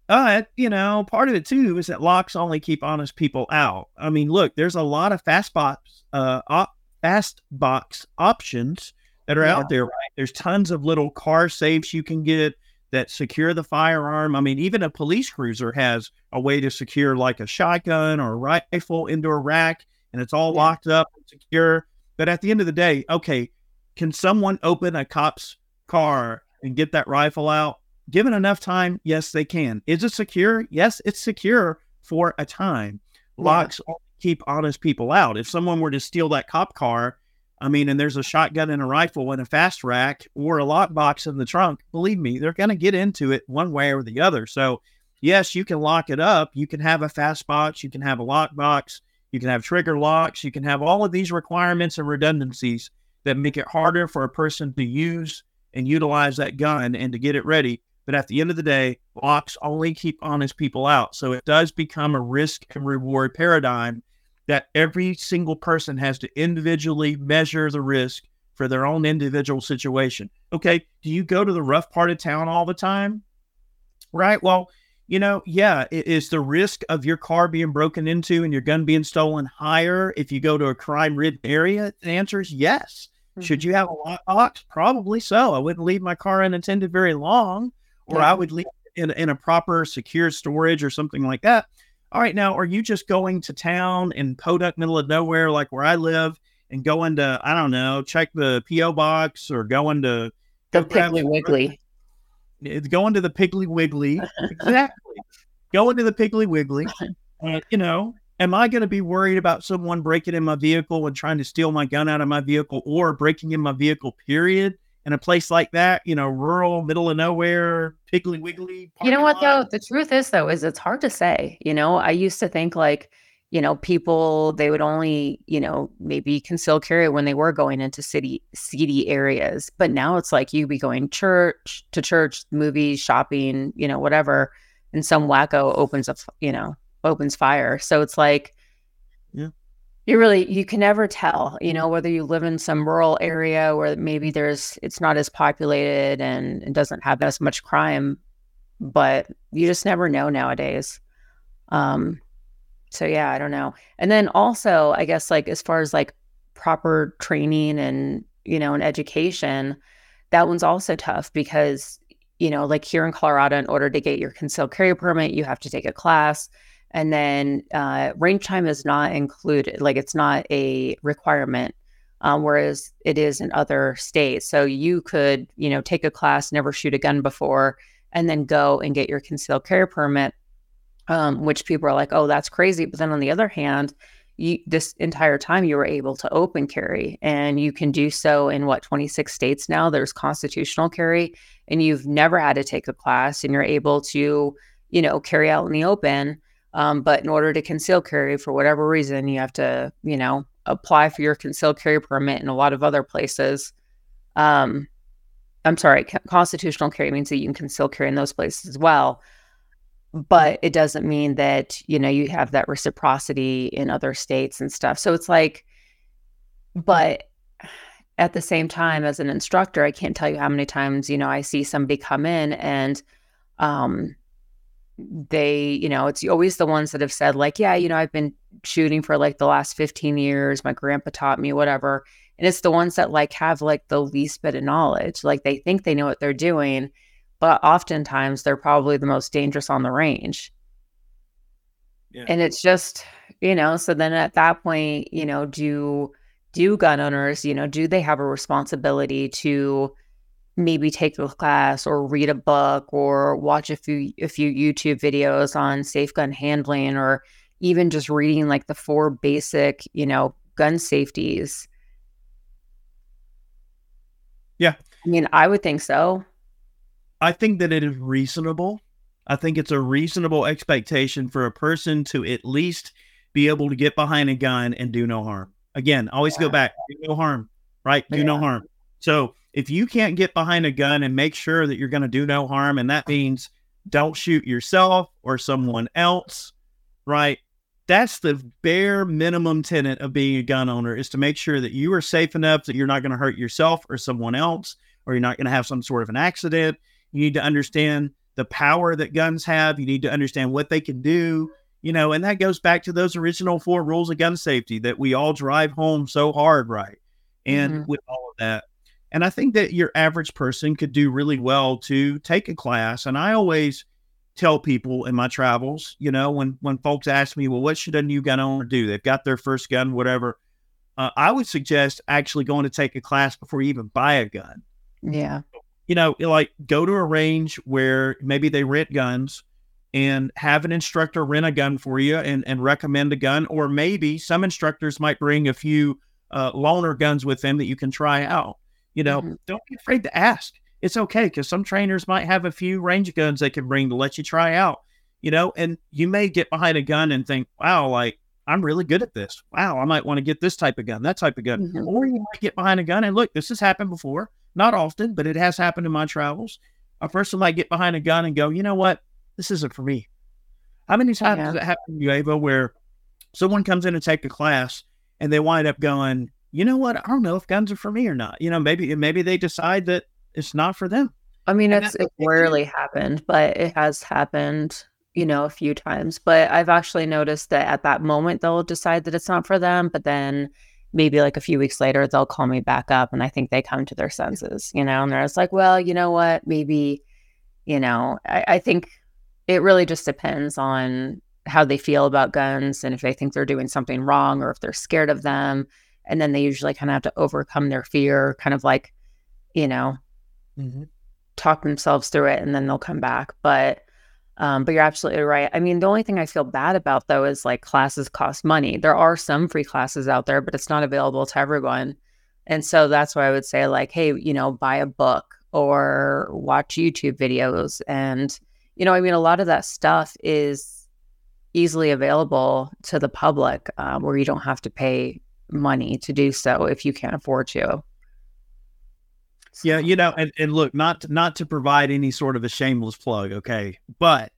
But, you know, part of it too is that locks only keep honest people out. I mean, look, there's a lot of fast box, uh, op- fast box options that are yeah. out there, right? There's tons of little car safes you can get that secure the firearm. I mean, even a police cruiser has a way to secure like a shotgun or a rifle into a rack and it's all yeah. locked up and secure. But at the end of the day, okay, can someone open a cop's car and get that rifle out? Given enough time, yes, they can. Is it secure? Yes, it's secure for a time. Locks yeah. keep honest people out. If someone were to steal that cop car, I mean, and there's a shotgun and a rifle in a fast rack or a lockbox in the trunk, believe me, they're going to get into it one way or the other. So, yes, you can lock it up. You can have a fast box. You can have a lockbox. You can have trigger locks. You can have all of these requirements and redundancies that make it harder for a person to use and utilize that gun and to get it ready. But at the end of the day, locks only keep honest people out. So it does become a risk and reward paradigm that every single person has to individually measure the risk for their own individual situation. Okay, do you go to the rough part of town all the time? Right? Well, you know, yeah, is the risk of your car being broken into and your gun being stolen higher if you go to a crime ridden area? The answer is yes. Mm-hmm. Should you have a lockbox? Probably so. I wouldn't leave my car unattended very long or yeah. I would leave in, in a proper secure storage or something like that. All right, now are you just going to town in Podunk, middle of nowhere, like where I live, and going to I don't know, check the PO box or going to the Piggly Wiggly? It's going to the Piggly Wiggly, exactly. going to the Piggly Wiggly. Uh, you know, am I going to be worried about someone breaking in my vehicle and trying to steal my gun out of my vehicle, or breaking in my vehicle? Period in a place like that, you know, rural, middle of nowhere, piggly wiggly. You know what though? The truth is though, is it's hard to say. You know, I used to think like, you know, people they would only, you know, maybe conceal carry when they were going into city seedy areas. But now it's like you be going church to church, movies, shopping, you know, whatever, and some wacko opens up, you know, opens fire. So it's like you really you can never tell you know whether you live in some rural area where maybe there's it's not as populated and it doesn't have as much crime but you just never know nowadays. Um so yeah i don't know. And then also i guess like as far as like proper training and you know and education that one's also tough because you know like here in colorado in order to get your concealed carry permit you have to take a class and then uh, range time is not included, like it's not a requirement, um, whereas it is in other states. So you could, you know, take a class, never shoot a gun before, and then go and get your concealed carry permit, um, which people are like, oh, that's crazy. But then on the other hand, you, this entire time you were able to open carry and you can do so in what 26 states now there's constitutional carry and you've never had to take a class and you're able to you know carry out in the open um, but in order to conceal carry, for whatever reason, you have to, you know, apply for your concealed carry permit in a lot of other places. Um, I'm sorry, constitutional carry means that you can conceal carry in those places as well. But it doesn't mean that, you know, you have that reciprocity in other states and stuff. So it's like, but at the same time, as an instructor, I can't tell you how many times, you know, I see somebody come in and, um, they, you know, it's always the ones that have said, like, yeah, you know, I've been shooting for like the last 15 years. My grandpa taught me, whatever. And it's the ones that like have like the least bit of knowledge. Like they think they know what they're doing, but oftentimes they're probably the most dangerous on the range. Yeah. And it's just, you know, so then at that point, you know, do do gun owners, you know, do they have a responsibility to maybe take a class or read a book or watch a few a few YouTube videos on safe gun handling or even just reading like the four basic, you know, gun safeties. Yeah. I mean, I would think so. I think that it is reasonable. I think it's a reasonable expectation for a person to at least be able to get behind a gun and do no harm. Again, always yeah. go back, do no harm, right? Do yeah. no harm. So if you can't get behind a gun and make sure that you're going to do no harm, and that means don't shoot yourself or someone else, right? That's the bare minimum tenet of being a gun owner is to make sure that you are safe enough that you're not going to hurt yourself or someone else, or you're not going to have some sort of an accident. You need to understand the power that guns have. You need to understand what they can do, you know, and that goes back to those original four rules of gun safety that we all drive home so hard, right? And mm-hmm. with all of that, and I think that your average person could do really well to take a class. And I always tell people in my travels, you know, when when folks ask me, well, what should a new gun owner do? They've got their first gun, whatever. Uh, I would suggest actually going to take a class before you even buy a gun. Yeah. You know, like go to a range where maybe they rent guns and have an instructor rent a gun for you and, and recommend a gun. Or maybe some instructors might bring a few uh, loaner guns with them that you can try out. You know, mm-hmm. don't be afraid to ask. It's okay because some trainers might have a few range guns they can bring to let you try out. You know, and you may get behind a gun and think, wow, like I'm really good at this. Wow, I might want to get this type of gun, that type of gun. Mm-hmm. Or you might get behind a gun and look, this has happened before. Not often, but it has happened in my travels. A person might get behind a gun and go, you know what? This isn't for me. How many times yeah. has it happened to you, Ava, where someone comes in to take a class and they wind up going, you know what? I don't know if guns are for me or not. You know, maybe maybe they decide that it's not for them. I mean, it's it rarely happened, but it has happened, you know, a few times. But I've actually noticed that at that moment they'll decide that it's not for them, but then maybe like a few weeks later they'll call me back up and I think they come to their senses, you know, and they're just like, well, you know what, maybe, you know, I, I think it really just depends on how they feel about guns and if they think they're doing something wrong or if they're scared of them and then they usually kind of have to overcome their fear kind of like you know mm-hmm. talk themselves through it and then they'll come back. But um, but you're absolutely right. I mean the only thing i feel bad about though is like classes cost money. There are some free classes out there but it's not available to everyone. And so that's why i would say like hey you know buy a book or watch youtube videos. And you know i mean a lot of that stuff is easily available to the public um, where you don't have to pay money to do so if you can't afford to. Yeah, you know, and, and look, not to, not to provide any sort of a shameless plug, okay, but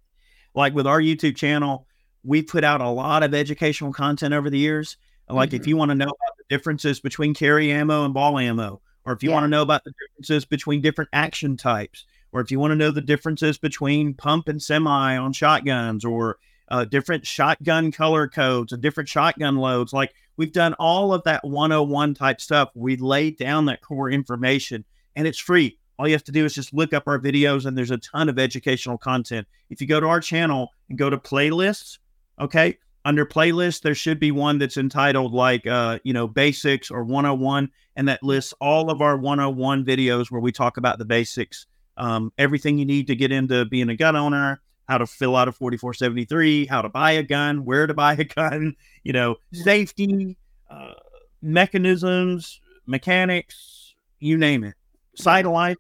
like with our YouTube channel, we put out a lot of educational content over the years. Like, mm-hmm. if you want to know about the differences between carry ammo and ball ammo, or if you yeah. want to know about the differences between different action types, or if you want to know the differences between pump and semi on shotguns, or uh, different shotgun color codes and different shotgun loads, like We've done all of that 101 type stuff. We laid down that core information and it's free. All you have to do is just look up our videos and there's a ton of educational content. If you go to our channel and go to playlists, okay, under playlist, there should be one that's entitled like, uh, you know, basics or 101. And that lists all of our 101 videos where we talk about the basics, um, everything you need to get into being a gun owner, how to fill out a 4473, how to buy a gun, where to buy a gun, you know, safety, uh, mechanisms, mechanics, you name it, sight alignment,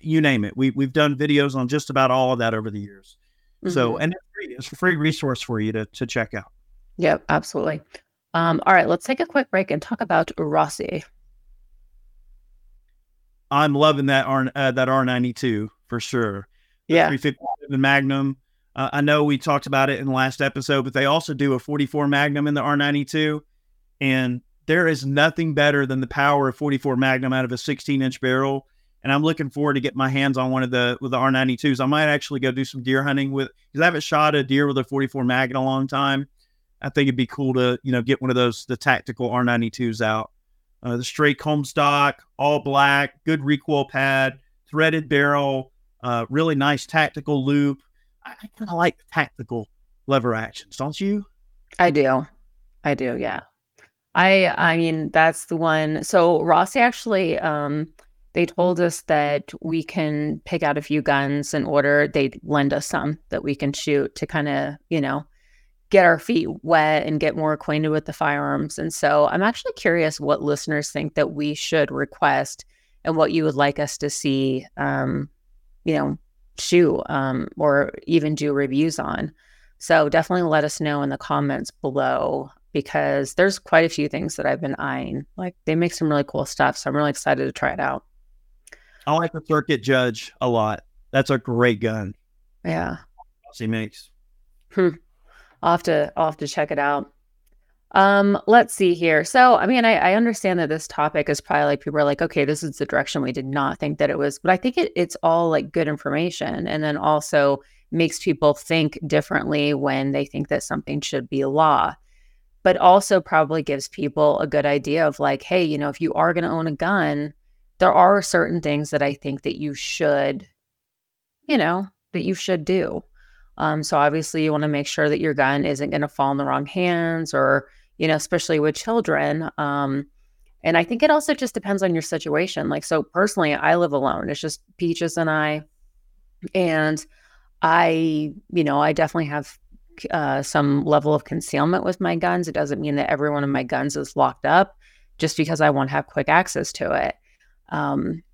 you name it. We, we've done videos on just about all of that over the years. Mm-hmm. So, and it's free. It's a free resource for you to, to check out. Yep, absolutely. Um, all right, let's take a quick break and talk about Rossi. I'm loving that R uh, that R92 for sure yeah. 357 Magnum. Uh, I know we talked about it in the last episode, but they also do a 44 Magnum in the R92. And there is nothing better than the power of 44 Magnum out of a 16 inch barrel. And I'm looking forward to get my hands on one of the with the R92s. I might actually go do some deer hunting with because I haven't shot a deer with a 44 Mag in a long time. I think it'd be cool to you know get one of those the tactical R92s out. Uh, the straight comb stock, all black, good recoil pad, threaded barrel, uh, really nice tactical loop. I, I kind of like tactical lever actions, don't you? I do. I do, yeah. I I mean that's the one. So Rossi actually um they told us that we can pick out a few guns in order they lend us some that we can shoot to kind of, you know, get our feet wet and get more acquainted with the firearms. And so I'm actually curious what listeners think that we should request and what you would like us to see um, you know, shoe um, or even do reviews on. So definitely let us know in the comments below because there's quite a few things that I've been eyeing. Like they make some really cool stuff. So I'm really excited to try it out. I like the Circuit Judge a lot. That's a great gun. Yeah. He makes. Hmm. I'll have to I'll have to check it out. Um, let's see here. So, I mean, I, I, understand that this topic is probably like people are like, okay, this is the direction we did not think that it was, but I think it, it's all like good information, and then also makes people think differently when they think that something should be law, but also probably gives people a good idea of like, hey, you know, if you are going to own a gun, there are certain things that I think that you should, you know, that you should do. Um, so obviously, you want to make sure that your gun isn't going to fall in the wrong hands or you know, especially with children. Um, and I think it also just depends on your situation. Like, so personally, I live alone. It's just Peaches and I. And I, you know, I definitely have uh, some level of concealment with my guns. It doesn't mean that every one of my guns is locked up just because I want to have quick access to it. Um,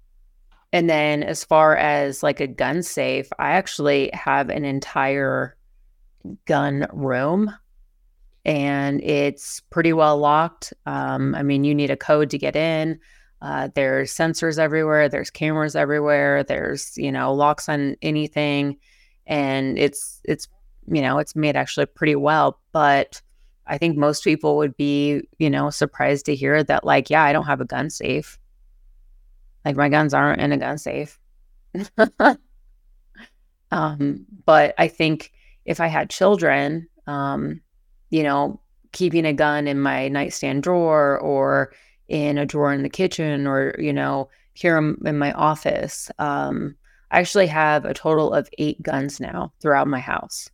and then as far as like a gun safe, I actually have an entire gun room and it's pretty well locked. Um, I mean, you need a code to get in. Uh, there's sensors everywhere. There's cameras everywhere. There's you know locks on anything, and it's it's you know it's made actually pretty well. But I think most people would be you know surprised to hear that like yeah I don't have a gun safe. Like my guns aren't in a gun safe. um, but I think if I had children, um, you know, keeping a gun in my nightstand drawer or in a drawer in the kitchen or, you know, here in my office. Um, I actually have a total of eight guns now throughout my house.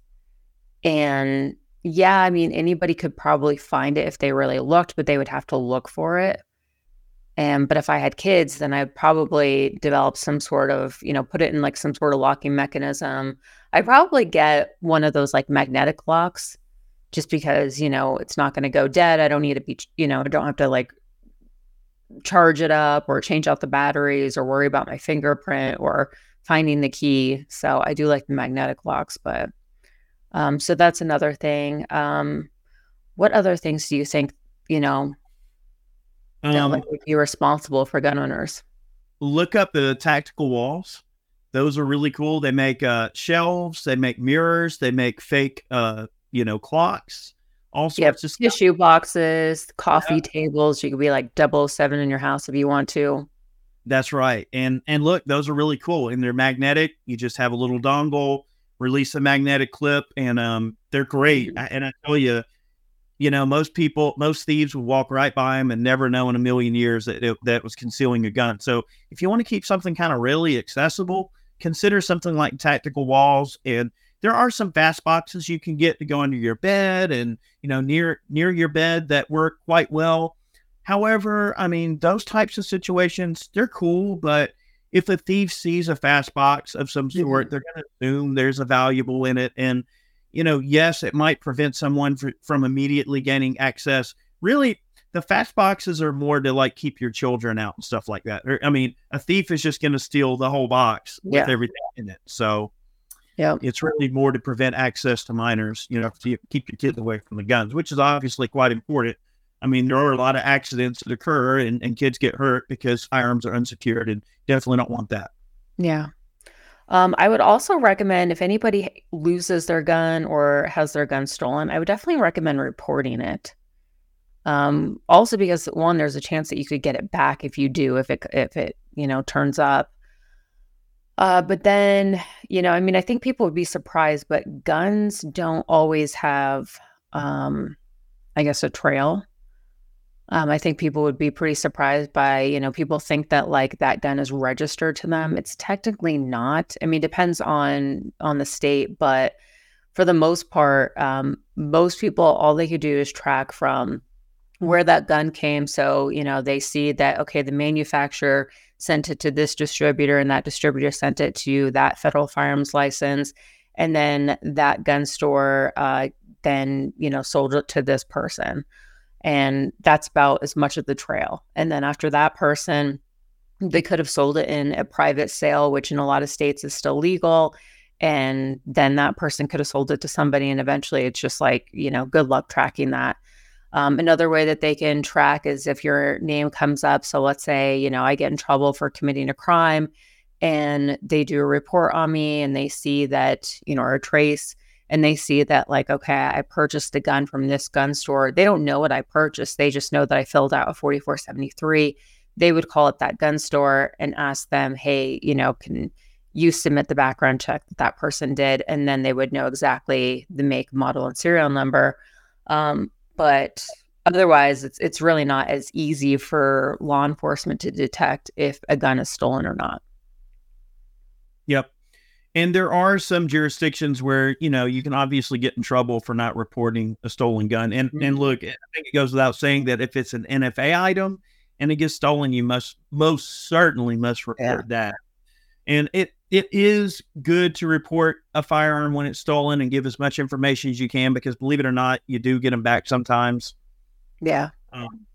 And yeah, I mean, anybody could probably find it if they really looked, but they would have to look for it. And but if I had kids, then I'd probably develop some sort of, you know, put it in like some sort of locking mechanism. I'd probably get one of those like magnetic locks just because, you know, it's not going to go dead. I don't need to be, you know, I don't have to like charge it up or change out the batteries or worry about my fingerprint or finding the key. So I do like the magnetic locks, but um, so that's another thing. Um, what other things do you think, you know, um, that would be responsible for gun owners? Look up the tactical walls. Those are really cool. They make uh, shelves, they make mirrors, they make fake uh, you know, clocks, all sorts yep. of stuff. Tissue boxes, coffee yeah. tables. You could be like 007 in your house if you want to. That's right. And and look, those are really cool. And they're magnetic. You just have a little dongle, release a magnetic clip, and um, they're great. Mm-hmm. And I tell you, you know, most people, most thieves would walk right by them and never know in a million years that it, that was concealing a gun. So if you want to keep something kind of really accessible, consider something like tactical walls and there are some fast boxes you can get to go under your bed and you know near near your bed that work quite well. However i mean those types of situations they're cool but if a thief sees a fast box of some sort they're going to assume there's a valuable in it. And you know yes it might prevent someone for, from immediately gaining access. Really the fast boxes are more to like keep your children out and stuff like that. Er, I mean a thief is just going to steal the whole box with everything in it. So yeah. It's really more to prevent access to minors, you know, to keep your kids away from the guns, which is obviously quite important. I mean, there are a lot of accidents that occur and, and kids get hurt because firearms are unsecured and definitely don't want that. Yeah. Um, I would also recommend if anybody loses their gun or has their gun stolen, I would definitely recommend reporting it. Um, also because one, there's a chance that you could get it back if you do, if it if it you know turns up. Uh, but then, you know, I mean, I think people would be surprised, but guns don't always have, um, I guess, a trail. Um, I think people would be pretty surprised by, you know, people think that like that gun is registered to them. It's technically not. I mean, depends on on the state, but for the most part, um, most people, all they could do is track from where that gun came. So, you know, they see that, okay, the manufacturer sent it to this distributor and that distributor sent it to that federal firearms license. And then that gun store uh, then, you know, sold it to this person. And that's about as much of the trail. And then after that person, they could have sold it in a private sale, which in a lot of states is still legal. And then that person could have sold it to somebody. And eventually it's just like, you know, good luck tracking that. Um, another way that they can track is if your name comes up. So let's say, you know, I get in trouble for committing a crime and they do a report on me and they see that, you know, or a trace and they see that, like, okay, I purchased a gun from this gun store. They don't know what I purchased. They just know that I filled out a 4473. They would call up that gun store and ask them, hey, you know, can you submit the background check that that person did? And then they would know exactly the make, model, and serial number. Um, but otherwise it's it's really not as easy for law enforcement to detect if a gun is stolen or not. Yep. And there are some jurisdictions where, you know, you can obviously get in trouble for not reporting a stolen gun. And mm-hmm. and look, I think it goes without saying that if it's an NFA item and it gets stolen, you must most certainly must report yeah. that. And it it is good to report a firearm when it's stolen and give as much information as you can because believe it or not, you do get them back sometimes. Yeah. Um,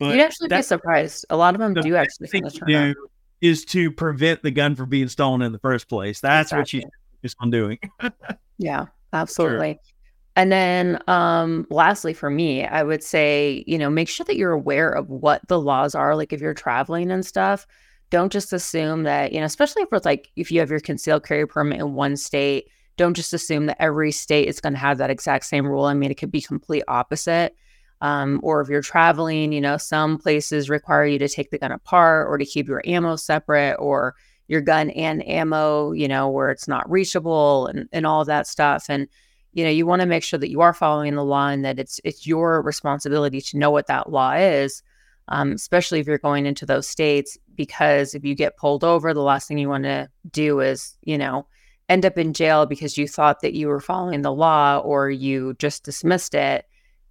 but you'd actually be surprised. A lot of them the do actually thing to do is to prevent the gun from being stolen in the first place. That's exactly. what you just on doing. yeah, absolutely. Sure. And then um lastly for me, I would say, you know, make sure that you're aware of what the laws are like if you're traveling and stuff don't just assume that, you know, especially if it's like if you have your concealed carry permit in one state, don't just assume that every state is going to have that exact same rule. I mean, it could be complete opposite. Um, or if you're traveling, you know, some places require you to take the gun apart or to keep your ammo separate or your gun and ammo, you know, where it's not reachable and, and all that stuff. And, you know, you want to make sure that you are following the law and that it's it's your responsibility to know what that law is um, especially if you're going into those states, because if you get pulled over, the last thing you want to do is, you know, end up in jail because you thought that you were following the law or you just dismissed it.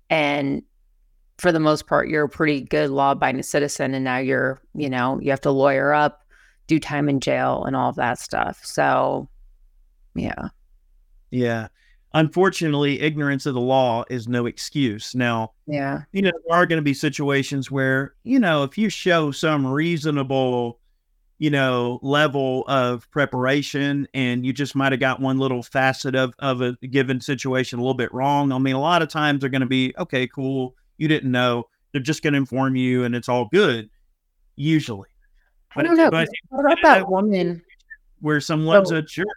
And for the most part, you're a pretty good law abiding citizen. And now you're, you know, you have to lawyer up, do time in jail, and all of that stuff. So, yeah. Yeah unfortunately, ignorance of the law is no excuse. Now, yeah, you know, there are going to be situations where, you know, if you show some reasonable, you know, level of preparation and you just might have got one little facet of, of a given situation a little bit wrong. I mean, a lot of times they're going to be, okay, cool. You didn't know. They're just going to inform you and it's all good, usually. I don't know. But, what about that woman? Where someone's so, a jerk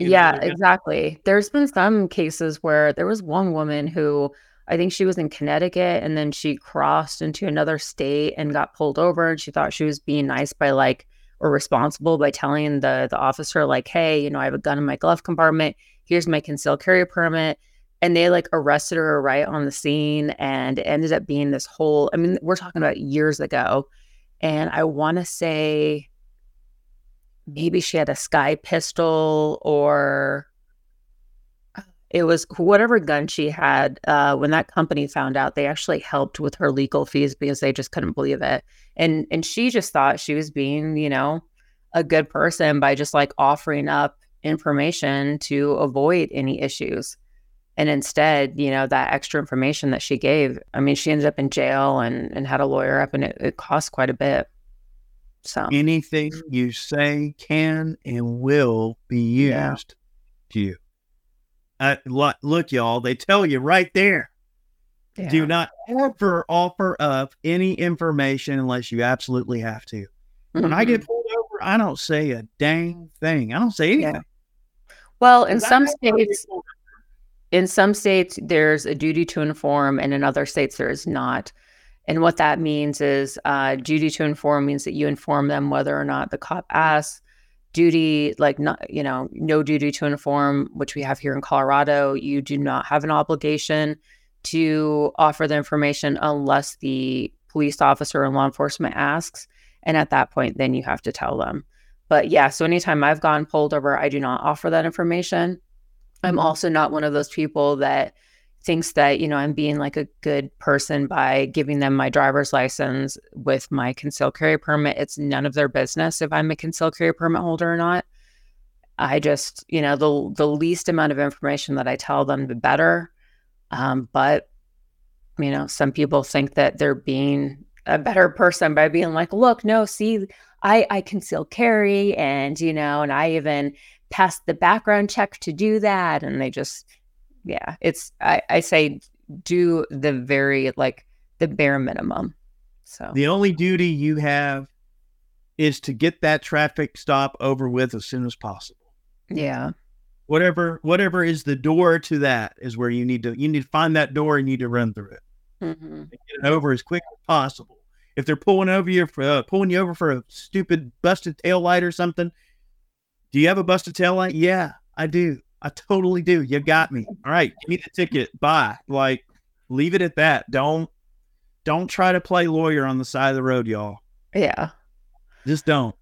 yeah, exactly. There's been some cases where there was one woman who I think she was in Connecticut and then she crossed into another state and got pulled over and she thought she was being nice by like or responsible by telling the the officer like, "Hey, you know, I have a gun in my glove compartment. Here's my concealed carry permit." And they like arrested her right on the scene and it ended up being this whole I mean, we're talking about years ago. And I want to say maybe she had a SCCY pistol or it was whatever gun she had uh, when that company found out they actually helped with her legal fees because they just couldn't believe it. And and she just thought she was being you know a good person by just like offering up information to avoid any issues. And instead you know that extra information that she gave i mean she ended up in jail and and had a lawyer up and it, it cost quite a bit so anything you say can and will be used yeah. to you. Uh, look, y'all, they tell you right there. Yeah. Do not ever offer up any information unless you absolutely have to. Mm-hmm. When I get mm-hmm. pulled over, I don't say a dang thing. I don't say anything. Yeah. Well, in some states, in some states, there's a duty to inform, and in other states, there is not. And what that means is uh, duty to inform means that you inform them whether or not the cop asks. Duty, like not, you know, no duty to inform, which we have here in Colorado, you do not have an obligation to offer the information unless the police officer and law enforcement asks. And at that point, then you have to tell them. But yeah, so anytime I've gone pulled over, I do not offer that information. I'm also not one of those people that thinks that, you know, I'm being like a good person by giving them my driver's license with my concealed carry permit. It's none of their business if I'm a concealed carry permit holder or not. I just, you know, the the least amount of information that I tell them, the better. Um, but you know, some people think that they're being a better person by being like, look, no, see, I I conceal carry, and you know, and I even passed the background check to do that, and they just, yeah, it's I I say do the very like the bare minimum. So the only duty you have is to get that traffic stop over with as soon as possible. Yeah. Whatever whatever is the door to that is where you need to you need to find that door and you need to run through it. Mm-hmm. Get it over as quick as possible. If they're pulling over you for uh, pulling you over for a stupid busted tail light or something, do you have a busted tail light? Yeah, I do. I totally do. You got me. All right, give me the ticket. Bye. Like, leave it at that. Don't don't try to play lawyer on the side of the road, y'all. Yeah. Just don't.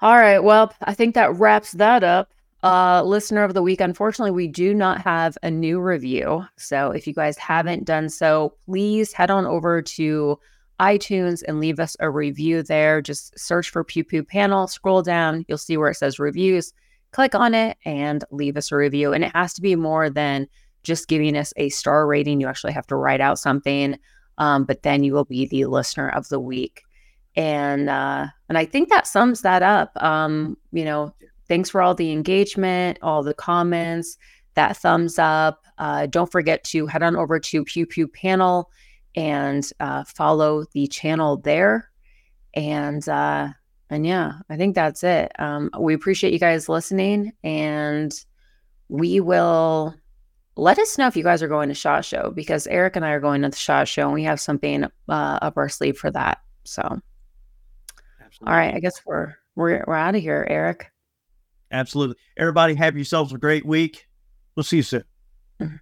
All right. Well, I think that wraps that up uh, listener of the week. Unfortunately, we do not have a new review. So if you guys haven't done so, please head on over to iTunes and leave us a review there. Just search for Pew Pew Panel, scroll down, you'll see where it says reviews. Click on it and leave us a review. And it has to be more than just giving us a star rating. You actually have to write out something, um, but then you will be the listener of the week. And uh, and I think that sums that up. Um, you know, Thanks for all the engagement, all the comments, that thumbs up. Uh, don't forget to head on over to Pew Pew Panel and uh, follow the channel there. And uh, and yeah, I think that's it. Um, we appreciate you guys listening, and we will let us know if you guys are going to SHOT Show because Eric and I are going to the SHOT Show, and we have something uh, up our sleeve for that. So, Absolutely. all right, I guess we're we're we're out of here, Eric. Absolutely. Everybody have yourselves a great week. We'll see you soon. Mm-hmm.